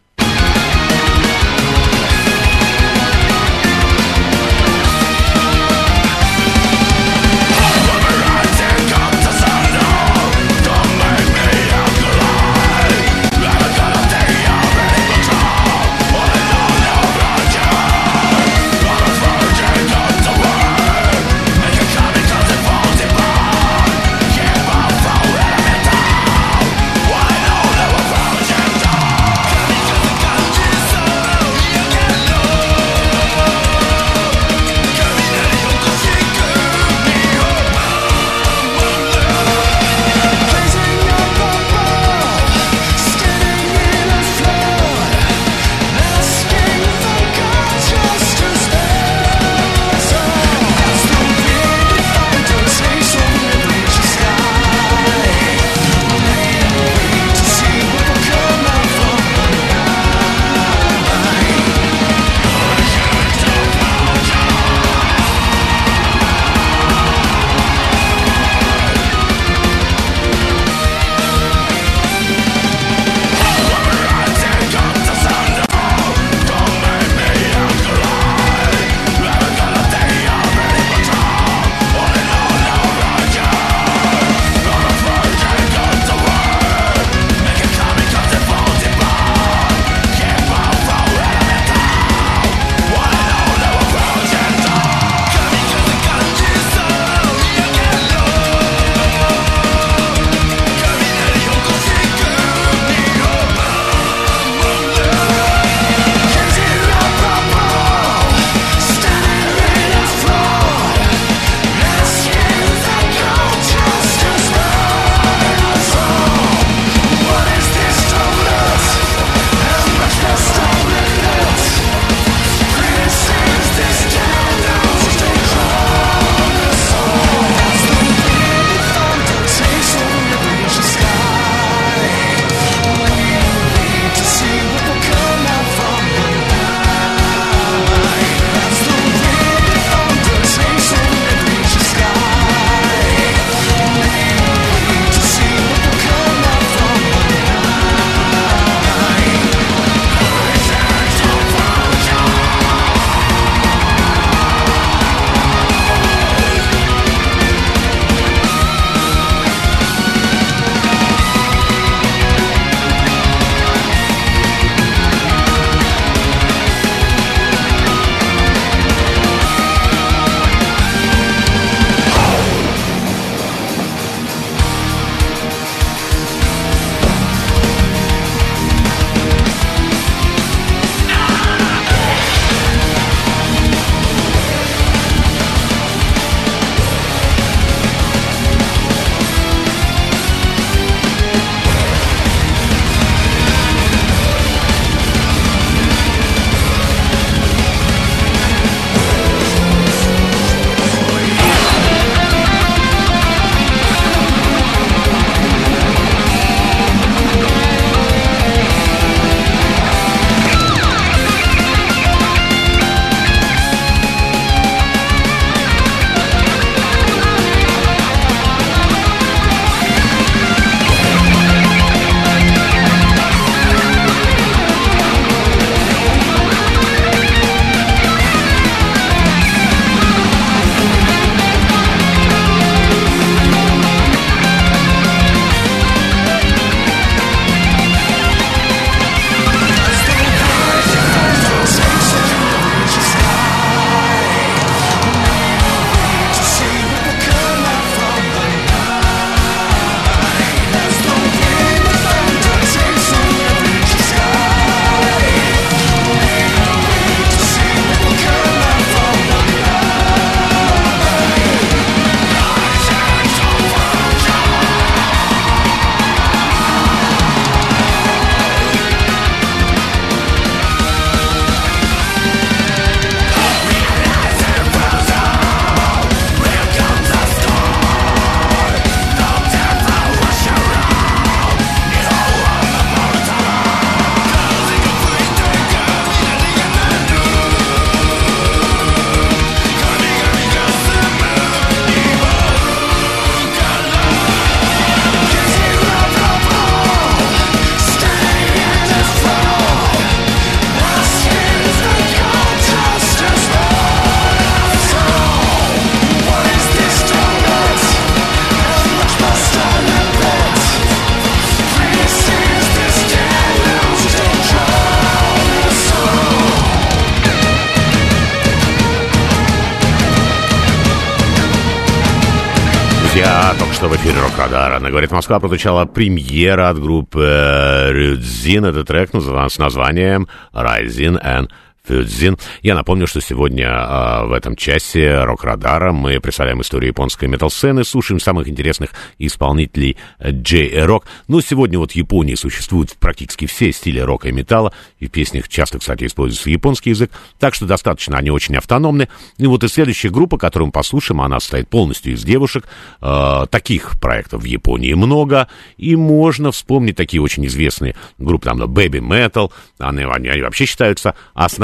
Говорит, Москва прозвучала премьера от группы э, Рюдзин. Этот трек называется с названием «Rising and Фюдзин. Я напомню, что сегодня э, в этом часе Рок-Радара мы представляем историю японской метал-сцены, слушаем самых интересных исполнителей J-Рок. Ну, сегодня вот в Японии существуют практически все стили рока и металла, и в песнях часто, кстати, используется японский язык, так что достаточно они очень автономны. И вот и следующая группа, которую мы послушаем, она состоит полностью из девушек. Э, таких проектов в Японии много, и можно вспомнить такие очень известные группы, там, Baby Metal, они, они, вообще считаются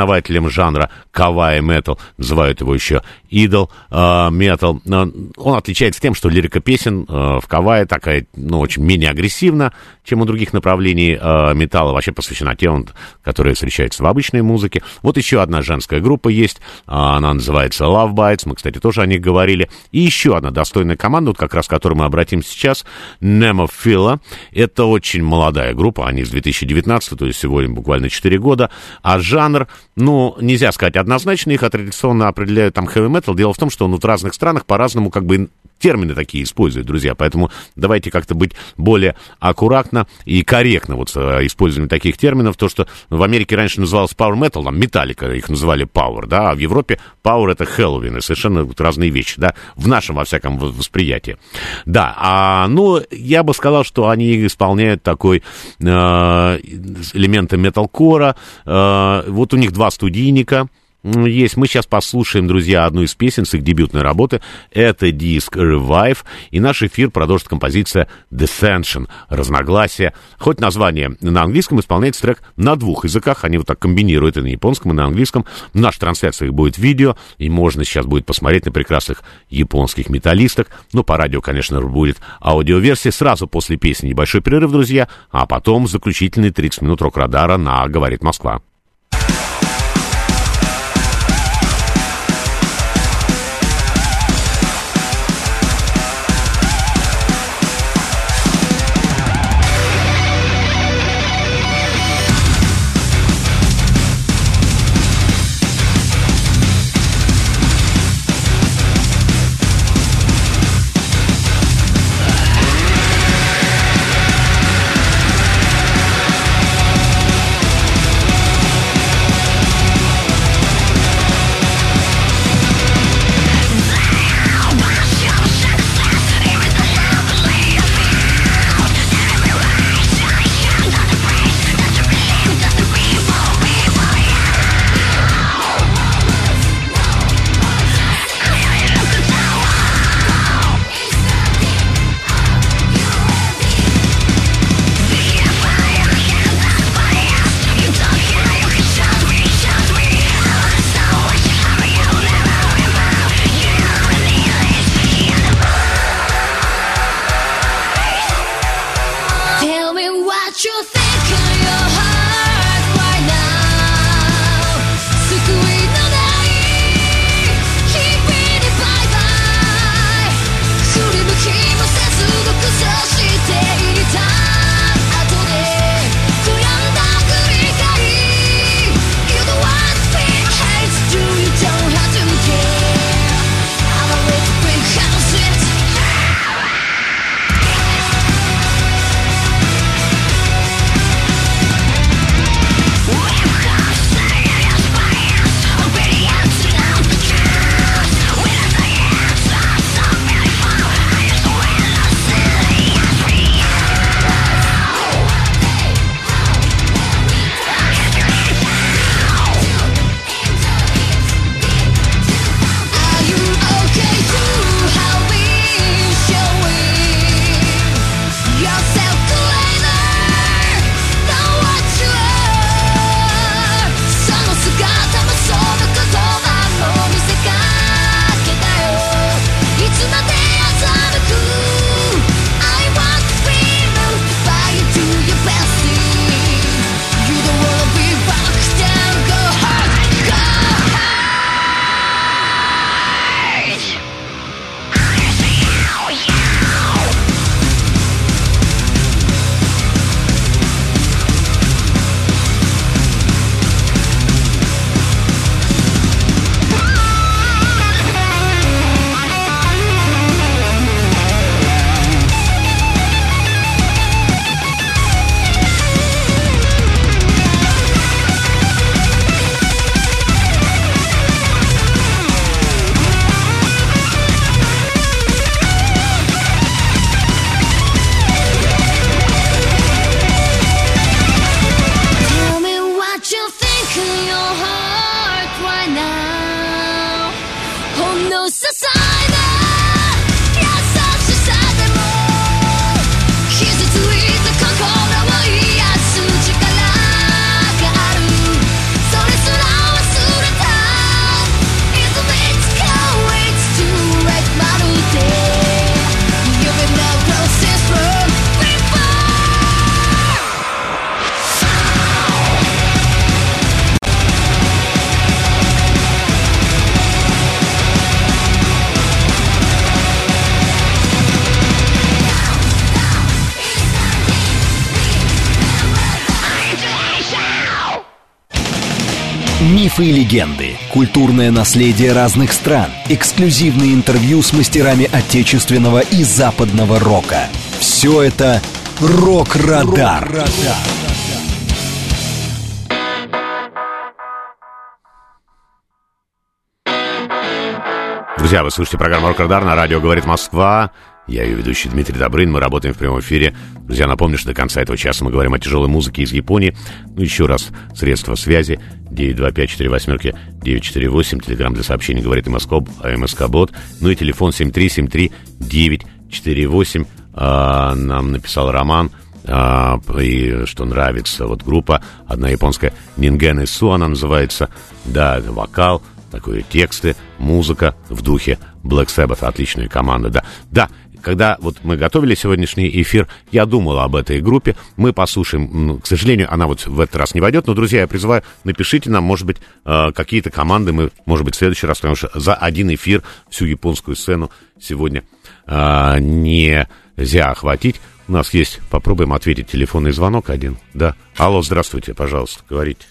основателями жанра кавай метал, называют его еще идол метал. Он отличается тем, что лирика песен э, в кавае такая, ну, очень менее агрессивна, чем у других направлений э, металла, вообще посвящена темам, которые встречаются в обычной музыке. Вот еще одна женская группа есть, она называется Love Bites, мы, кстати, тоже о них говорили. И еще одна достойная команда, вот как раз к которой мы обратимся сейчас, Nemophila. Это очень молодая группа, они с 2019, то есть сегодня буквально 4 года, а жанр, ну, нельзя сказать однозначно, их традиционно определяют там heavy metal. Дело в том, что он вот в разных странах по-разному как бы термины такие используют, друзья. Поэтому давайте как-то быть более аккуратно и корректно вот с э, использованием таких терминов. То, что в Америке раньше называлось power metal, там металлика их называли power, да, а в Европе power это Хэллоуин, и совершенно вот разные вещи, да, в нашем, во всяком, восприятии. Да, а, ну, я бы сказал, что они исполняют такой э, элементы металкора. Э, вот у них два студийника, есть. Мы сейчас послушаем, друзья, одну из песен с их дебютной работы. Это диск Revive. И наш эфир продолжит композиция Descension. Разногласия. Хоть название на английском исполняется трек на двух языках. Они вот так комбинируют и на японском, и на английском. В нашей трансляции будет видео. И можно сейчас будет посмотреть на прекрасных японских металлисток. Ну, по радио, конечно, будет аудиоверсия. Сразу после песни небольшой перерыв, друзья. А потом заключительные 30 минут рок-радара на «Говорит Москва». No society. Мифы и легенды, культурное наследие разных стран, эксклюзивные интервью с мастерами отечественного и западного рока. Все это «Рок-Радар». Друзья, вы слушаете программу «Рок-Радар» на радио «Говорит Москва». Я ее ведущий Дмитрий Добрын, мы работаем в прямом эфире. Друзья, напомню, что до конца этого часа мы говорим о тяжелой музыке из Японии. Ну, еще раз, средства связи 925-48-948, телеграмм для сообщений «Говорит МСК», МСК-бот, ну и телефон 7373948. А, нам написал Роман, а, и что нравится, вот группа, одна японская, Нинген Ису она называется, да, это вокал, такое тексты, музыка в духе Black Sabbath, отличная команда, да. Да, когда вот мы готовили сегодняшний эфир, я думал об этой группе. Мы послушаем. К сожалению, она вот в этот раз не войдет. Но, друзья, я призываю, напишите нам, может быть, э, какие-то команды мы, может быть, в следующий раз, потому что за один эфир всю японскую сцену сегодня э, нельзя охватить. У нас есть, попробуем ответить телефонный звонок один. Да. Алло, здравствуйте, пожалуйста, говорите.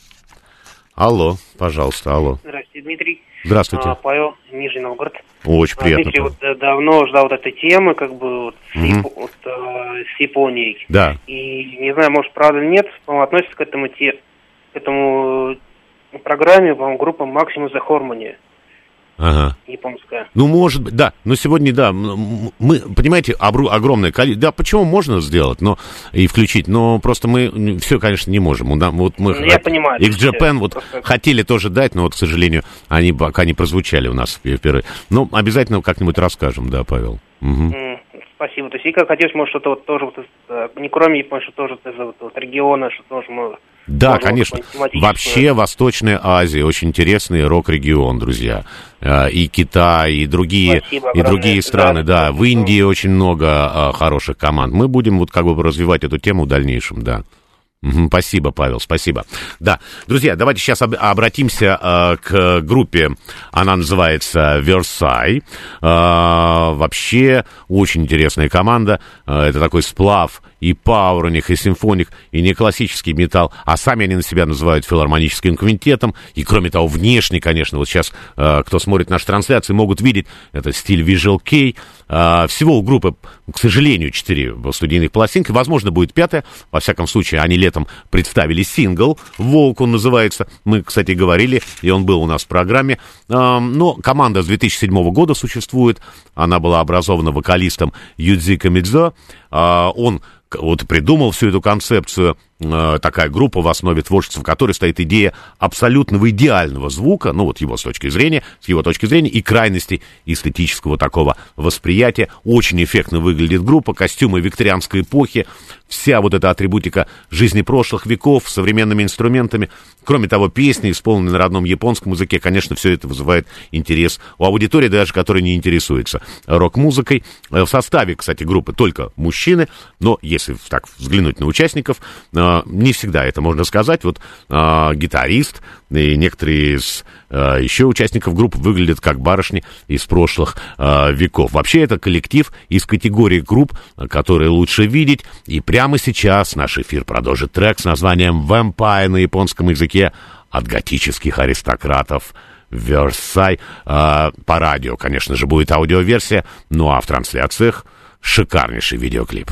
Алло, пожалуйста, алло. Здравствуйте, Дмитрий. Здравствуйте. А, Павел, Нижний Новгород. Очень приятно. Павел. вот э, давно ждал вот этой темы, как бы вот, с, Мгм. Япо- вот, э, с Японией. Да. И не знаю, может, правда или нет, по-моему, относится к этому те, к этому э, программе, по-моему, группа Maximus the Harmony Ага. японская. Ну, может быть, да. Но сегодня, да, мы, понимаете, обру- огромное количество. Да, почему можно сделать, но и включить, но просто мы все, конечно, не можем. У нас- Вот мы Ну, я понимаю, X то есть, Japan э, вот просто- хотели тоже дать, но вот, к сожалению, они пока не прозвучали у нас впервые. Но обязательно как-нибудь расскажем, да, Павел. Мгм. М, Спасибо. То есть, и как хотелось, может, что-то вот тоже, вот, э, не кроме Японии, что тоже вот из вот, вот региона, что тоже мы... Да, можем вот конечно. Вообще Восточная Азия очень интересный рок-регион, друзья. Э, И Китай, и другие, Спасибо и другие страны, да. Да, В Индии очень много а, хороших команд. Мы будем вот как бы развивать эту тему в дальнейшем, да. Спасибо, Павел, спасибо. Да, друзья, давайте сейчас об- обратимся э, к группе. Она называется Versailles. Э, вообще очень интересная команда. Э, это такой сплав и пауэр у них, и симфоник, и не классический металл. А сами они на себя называют филармоническим квинтетом. И кроме того, внешне, конечно, вот сейчас, э, кто смотрит наши трансляции, могут видеть, это стиль Visual Kei. Э, всего у группы, к сожалению, четыре студийных пластинки. Возможно, будет пятая. Во всяком случае, они летом представили сингл. «Волк» он называется. Мы, кстати, говорили, и он был у нас в программе. Эм, Но команда с 2007 года существует. Она была образована вокалистом Юдзи Камидзо. А, Он вот придумал всю эту концепцию, такая группа в основе творчества, которой стоит идея абсолютного идеального звука, ну вот его с точки зрения, с его точки зрения, и крайности эстетического такого восприятия. Очень эффектно выглядит группа, костюмы викторианской эпохи, вся вот эта атрибутика жизни прошлых веков современными инструментами. Кроме того, песни, исполненные на родном японском языке, конечно, все это вызывает интерес у аудитории, даже которая не интересуется рок-музыкой. Э, В составе, кстати, группы только мужчины, но если так взглянуть на участников, э, не всегда это можно сказать. Вот э, гитарист и некоторые из э, еще участников группы выглядят как барышни из прошлых э, веков. Вообще это коллектив из категории групп, э, которые лучше видеть. И прямо сейчас наш эфир продолжит трек с названием «Vampire» на японском языке от готических аристократов Версай. Э, по радио, конечно же, будет аудиоверсия, ну а в трансляциях шикарнейший видеоклип.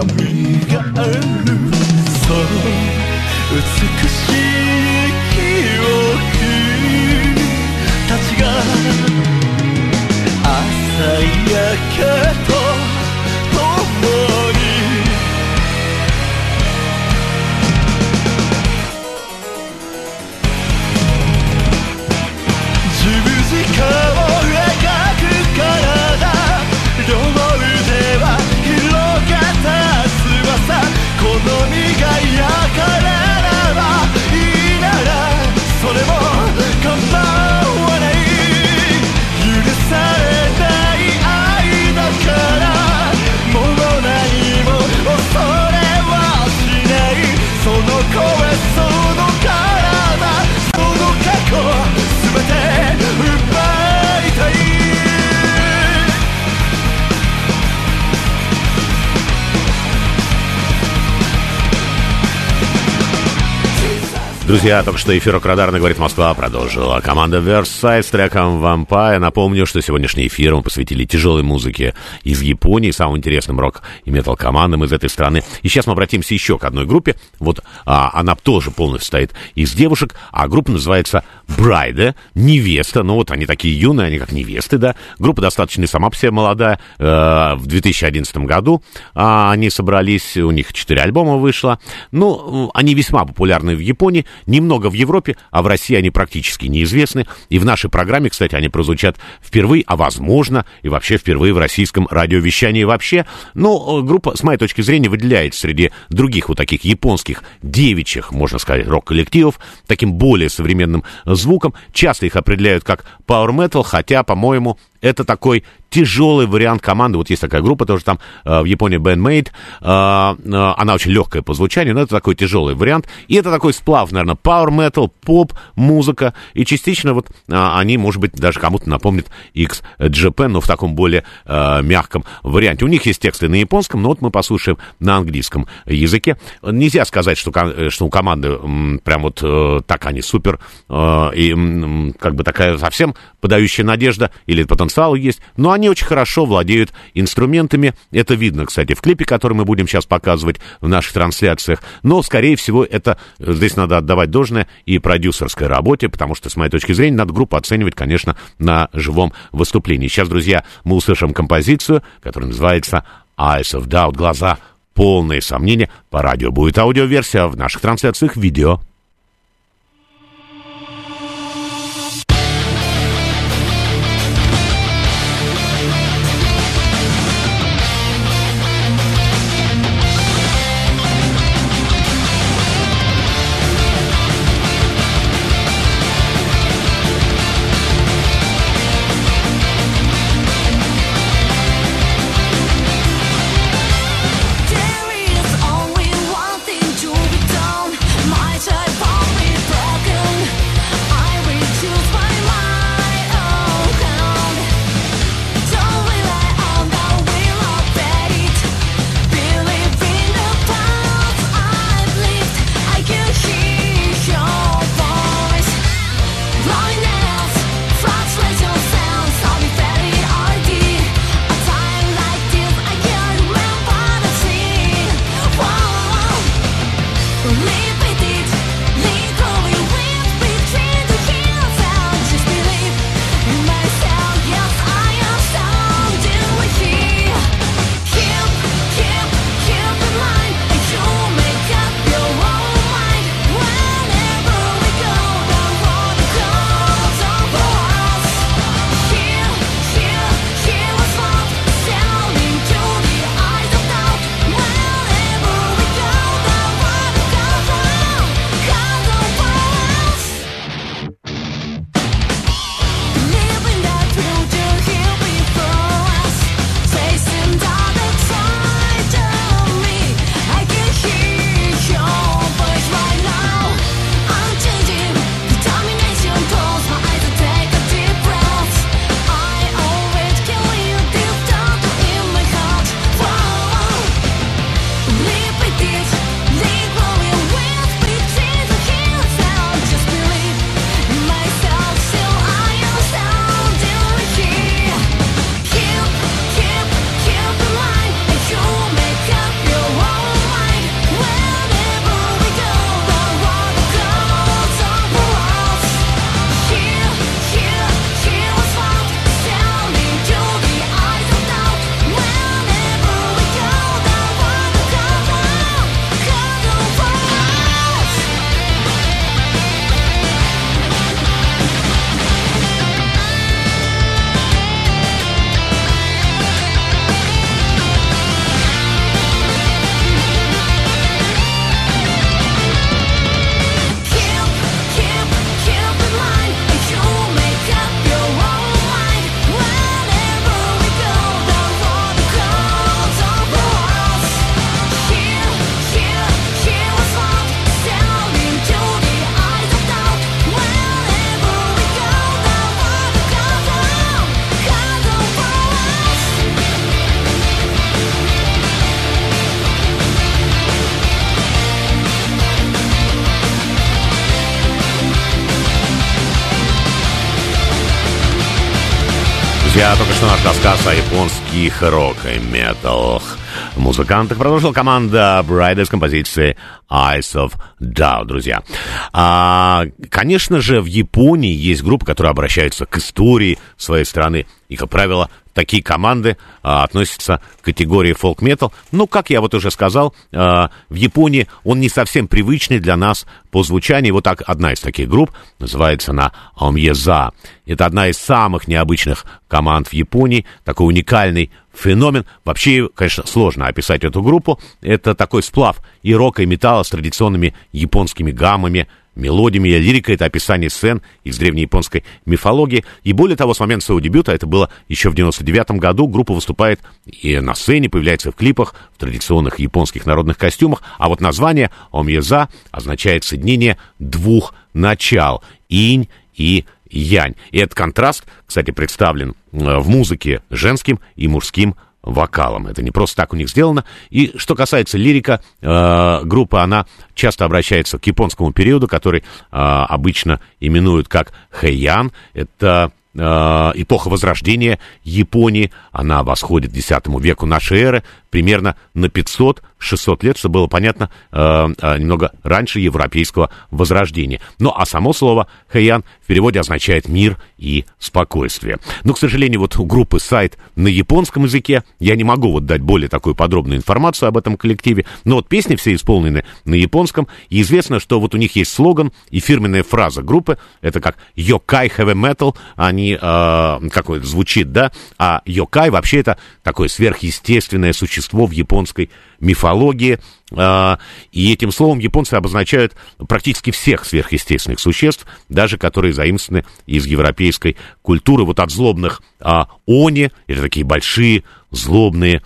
y'a plus Друзья, только что эфир Радарна говорит Москва продолжила. Команда Versailles с треком Vampire. Напомню, что сегодняшний эфир мы посвятили тяжелой музыке из Японии, самым интересным рок и метал командам из этой страны. И сейчас мы обратимся еще к одной группе. Вот а, она тоже полностью состоит из девушек, а группа называется Брайда, невеста. Ну вот они такие юные, они как невесты, да. Группа достаточно сама по себе молодая. Э, в 2011 году а, они собрались, у них четыре альбома вышло. Ну, они весьма популярны в Японии, немного в Европе, а в России они практически неизвестны. И в нашей программе, кстати, они прозвучат впервые, а возможно, и вообще впервые в российском радиовещании вообще. Но э, группа, с моей точки зрения, выделяется среди других вот таких японских девичьих, можно сказать, рок-коллективов, таким более современным звуком. Часто их определяют как Power Metal, хотя, по-моему, это такой тяжелый вариант команды. Вот есть такая группа тоже там э, в Японии Bandmate. Э, э, она очень легкая по звучанию, но это такой тяжелый вариант. И это такой сплав, наверное, power metal, поп, музыка. И частично вот э, они, может быть, даже кому-то напомнят X Japan, но в таком более э, мягком варианте. У них есть тексты на японском, но вот мы послушаем на английском языке. Нельзя сказать, что, ко- что у команды прям вот э, так они супер э, и как бы такая совсем подающая надежда или потенциал есть, но они очень хорошо владеют инструментами. Это видно, кстати, в клипе, который мы будем сейчас показывать в наших трансляциях. Но, скорее всего, это э, здесь надо отдавать должное и продюсерской работе, потому что, с моей точки зрения, надо группу оценивать, конечно, на живом выступлении. Сейчас, друзья, мы услышим композицию, которая называется Eyes of Doubt, глаза полные сомнения. По радио будет аудиоверсия, в наших трансляциях видео. Рассказ о японских рок и метал музыкантах продолжила команда Брайда с композицией Eyes of Doubt, друзья. А, конечно же, в Японии есть группы, которые обращаются к истории своей страны. И, как правило, такие команды а, относятся к категории фолк-метал. Ну, как я вот уже сказал, а, в Японии он не совсем привычный для нас по звучанию. Вот так одна из таких групп называется она Омьеза. Это одна из самых необычных команд в Японии, такой уникальный феномен. Вообще, конечно, сложно описать эту группу. Это такой сплав и рока, и металла с традиционными японскими гаммами, мелодиями. Лирика — это описание сцен из древнеяпонской мифологии. И более того, с момента своего дебюта, это было еще в 99 году, группа выступает и на сцене, появляется в клипах, в традиционных японских народных костюмах. А вот название «Омьеза» означает соединение двух начал — инь и янь. И этот контраст, кстати, представлен э, в музыке женским и мужским вокалом. Это не просто так у них сделано. И что касается лирика, э, группа, она часто обращается к японскому периоду, который э, обычно именуют как хэйян. Это э, эпоха возрождения Японии. Она восходит к X веку нашей эры, примерно на 500 600 лет, чтобы было понятно, э, э, немного раньше европейского возрождения. Ну, а само слово «хэйян» в переводе означает «мир» и «спокойствие». Но, к сожалению, вот у группы сайт на японском языке, я не могу вот дать более такую подробную информацию об этом коллективе, но вот песни все исполнены на японском, и известно, что вот у них есть слоган и фирменная фраза группы, это как «йокай heavy metal», они, э, как звучит, да, а «йокай» вообще это такое сверхъестественное существо в японской мифологии. А, и этим словом японцы обозначают практически всех сверхъестественных существ, даже которые заимствованы из европейской культуры. Вот от злобных а, они, это такие большие, злобные,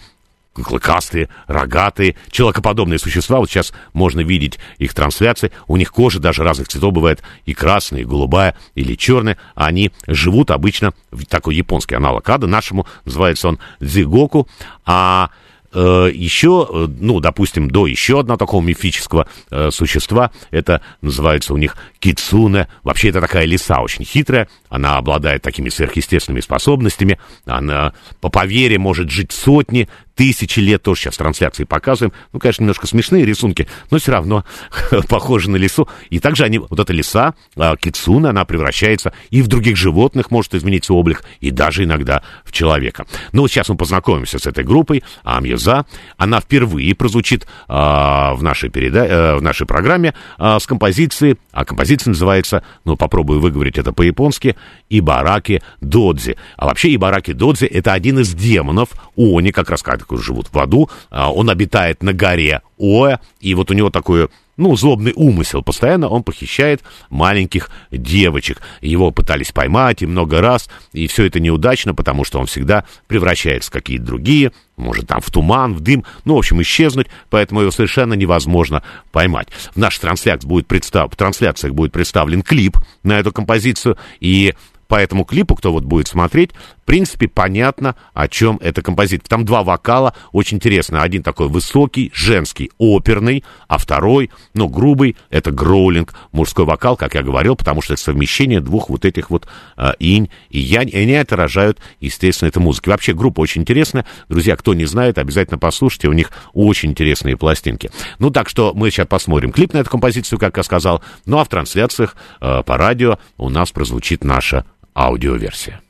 клыкастые, рогатые, человекоподобные существа. Вот сейчас можно видеть их трансляции. У них кожа даже разных цветов бывает и красная, и голубая, или черная. Они живут обычно в такой японский аналог ада. Нашему называется он дзигоку. А еще, э, ну, допустим, до еще одного такого мифического э, существа, это называется у них кицуне. Вообще это такая лиса очень хитрая, она обладает такими сверхъестественными способностями, она по повере может жить сотни, тысячи лет, тоже сейчас трансляции показываем. Ну, конечно, немножко смешные рисунки, но все равно похожи на лису. И также они, вот эта лиса, а, кицуна, она превращается и в других животных может измениться облик, и даже иногда в человека. Ну, вот сейчас мы познакомимся с этой группой, Амьюза. Она впервые прозвучит а, в, нашей переда... а, в нашей программе а, с композицией, а композиция называется, ну, попробую выговорить это по-японски, Ибараки Додзи. А вообще Ибараки Додзи это один из демонов Они, как раз которые живут в аду. А, он обитает на горе Оэ, и вот у него такое ну, злобный умысел. Постоянно он похищает маленьких девочек. Его пытались поймать и много раз, и все это неудачно, потому что он всегда превращается в какие-то другие, может, там в туман, в дым, ну, в общем, исчезнуть, поэтому его совершенно невозможно поймать. В наших трансляциях будет, представ... в трансляциях будет представлен клип на эту композицию, и по этому клипу, кто вот будет смотреть, в принципе, понятно, о чем эта композиция. Там два вокала, очень интересно. Один такой высокий, женский, оперный, а второй, ну, грубый, это гроулинг, мужской вокал, как я говорил, потому что это совмещение двух вот этих вот э, инь и янь, и они отражают, естественно, эту музыку. Вообще, группа очень интересная. Друзья, кто не знает, обязательно послушайте, у них очень интересные пластинки. Ну, так что мы сейчас посмотрим клип на эту композицию, как я сказал, ну, а в трансляциях э, по радио у нас прозвучит наша аудиоверсия.「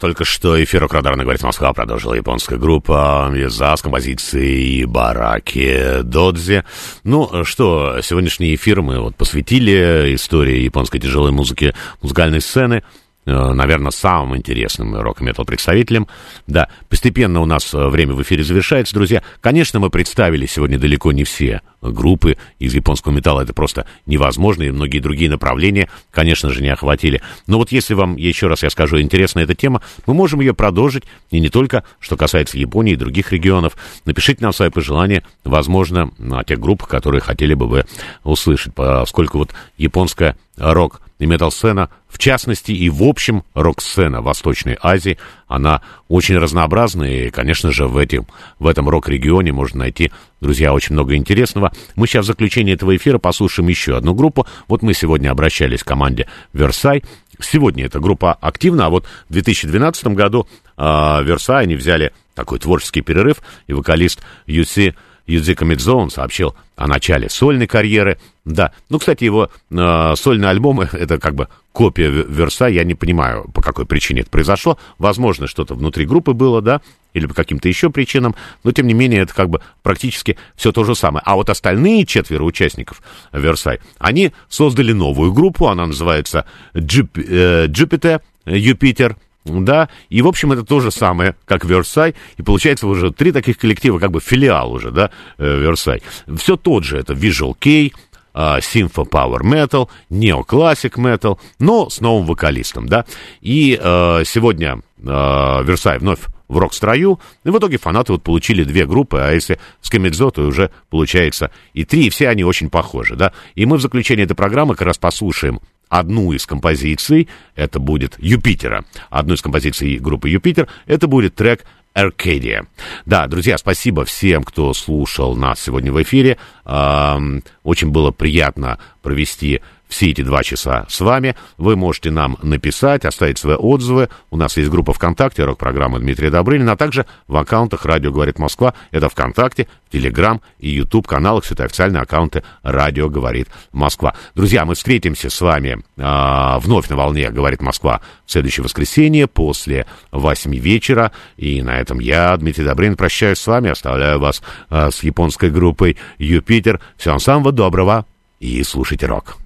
только что эфир Радарный говорит Москва продолжила японская группа Еза с композицией Бараки Додзи. Ну что, сегодняшний эфир мы вот посвятили истории японской тяжелой музыки, музыкальной сцены наверное, самым интересным рок-метал представителем. Да, постепенно у нас э, время в эфире завершается, друзья. Конечно, мы представили сегодня далеко не все группы из японского металла. Это просто невозможно, и многие другие направления, конечно же, не охватили. Но вот если вам, еще раз я скажу, интересна эта тема, мы можем ее продолжить, и не только, что касается Японии и других регионов. Напишите нам свои пожелания, возможно, о тех группах, которые хотели бы вы услышать, поскольку вот японская рок и метал-сцена, в частности и в общем рок-сцена Восточной Азии, она очень разнообразная, и, конечно же, в, этим, в этом рок-регионе можно найти, друзья, очень много интересного. Мы сейчас в заключение этого эфира послушаем еще одну группу. Вот мы сегодня обращались к команде «Версай». Сегодня эта группа активна, а вот в 2012 году э, «Версай» они взяли такой творческий перерыв, и вокалист Юси Юдзи Камидзо, сообщил о начале сольной карьеры. Да, ну, кстати, его э, сольный альбом, это как бы копия Верса, я не понимаю, по какой причине это произошло. Возможно, что-то внутри группы было, да, или по каким-то еще причинам, но, тем не менее, это как бы практически все то же самое. А вот остальные четверо участников Versailles, они создали новую группу, она называется Джуп, э, Jupiter, Юпитер, да, и, в общем, это то же самое, как Versailles, и получается уже три таких коллектива, как бы филиал уже, да, Versailles. Все тот же, это Visual Kei, Sympho Power Metal, Classic Metal, но с новым вокалистом, да. И э, сегодня э, Versailles вновь в рок-строю, и в итоге фанаты вот получили две группы, а если с Kamijo, то уже получается и три, и все они очень похожи, да. И мы в заключение этой программы как раз послушаем одну из композиций, это будет Юпитера, одну из композиций группы Юпитер, это будет трек Аркадия. Да, друзья, спасибо всем, кто слушал нас сегодня в эфире. Очень было приятно провести все эти два часа с вами. Вы можете нам написать, оставить свои отзывы. У нас есть группа ВКонтакте, рок-программа Дмитрия Добрынина, а также в аккаунтах «Радио говорит Москва». Это ВКонтакте, Телеграм и Ютуб каналах. Все это официальные аккаунты «Радио говорит Москва». Друзья, мы встретимся с вами э, вновь на волне «Говорит Москва» в следующее воскресенье после 8 вечера. И на этом я, Дмитрий Добрынин, прощаюсь с вами, оставляю вас э, с японской группой «Юпитер». Всего самого доброго и слушайте рок.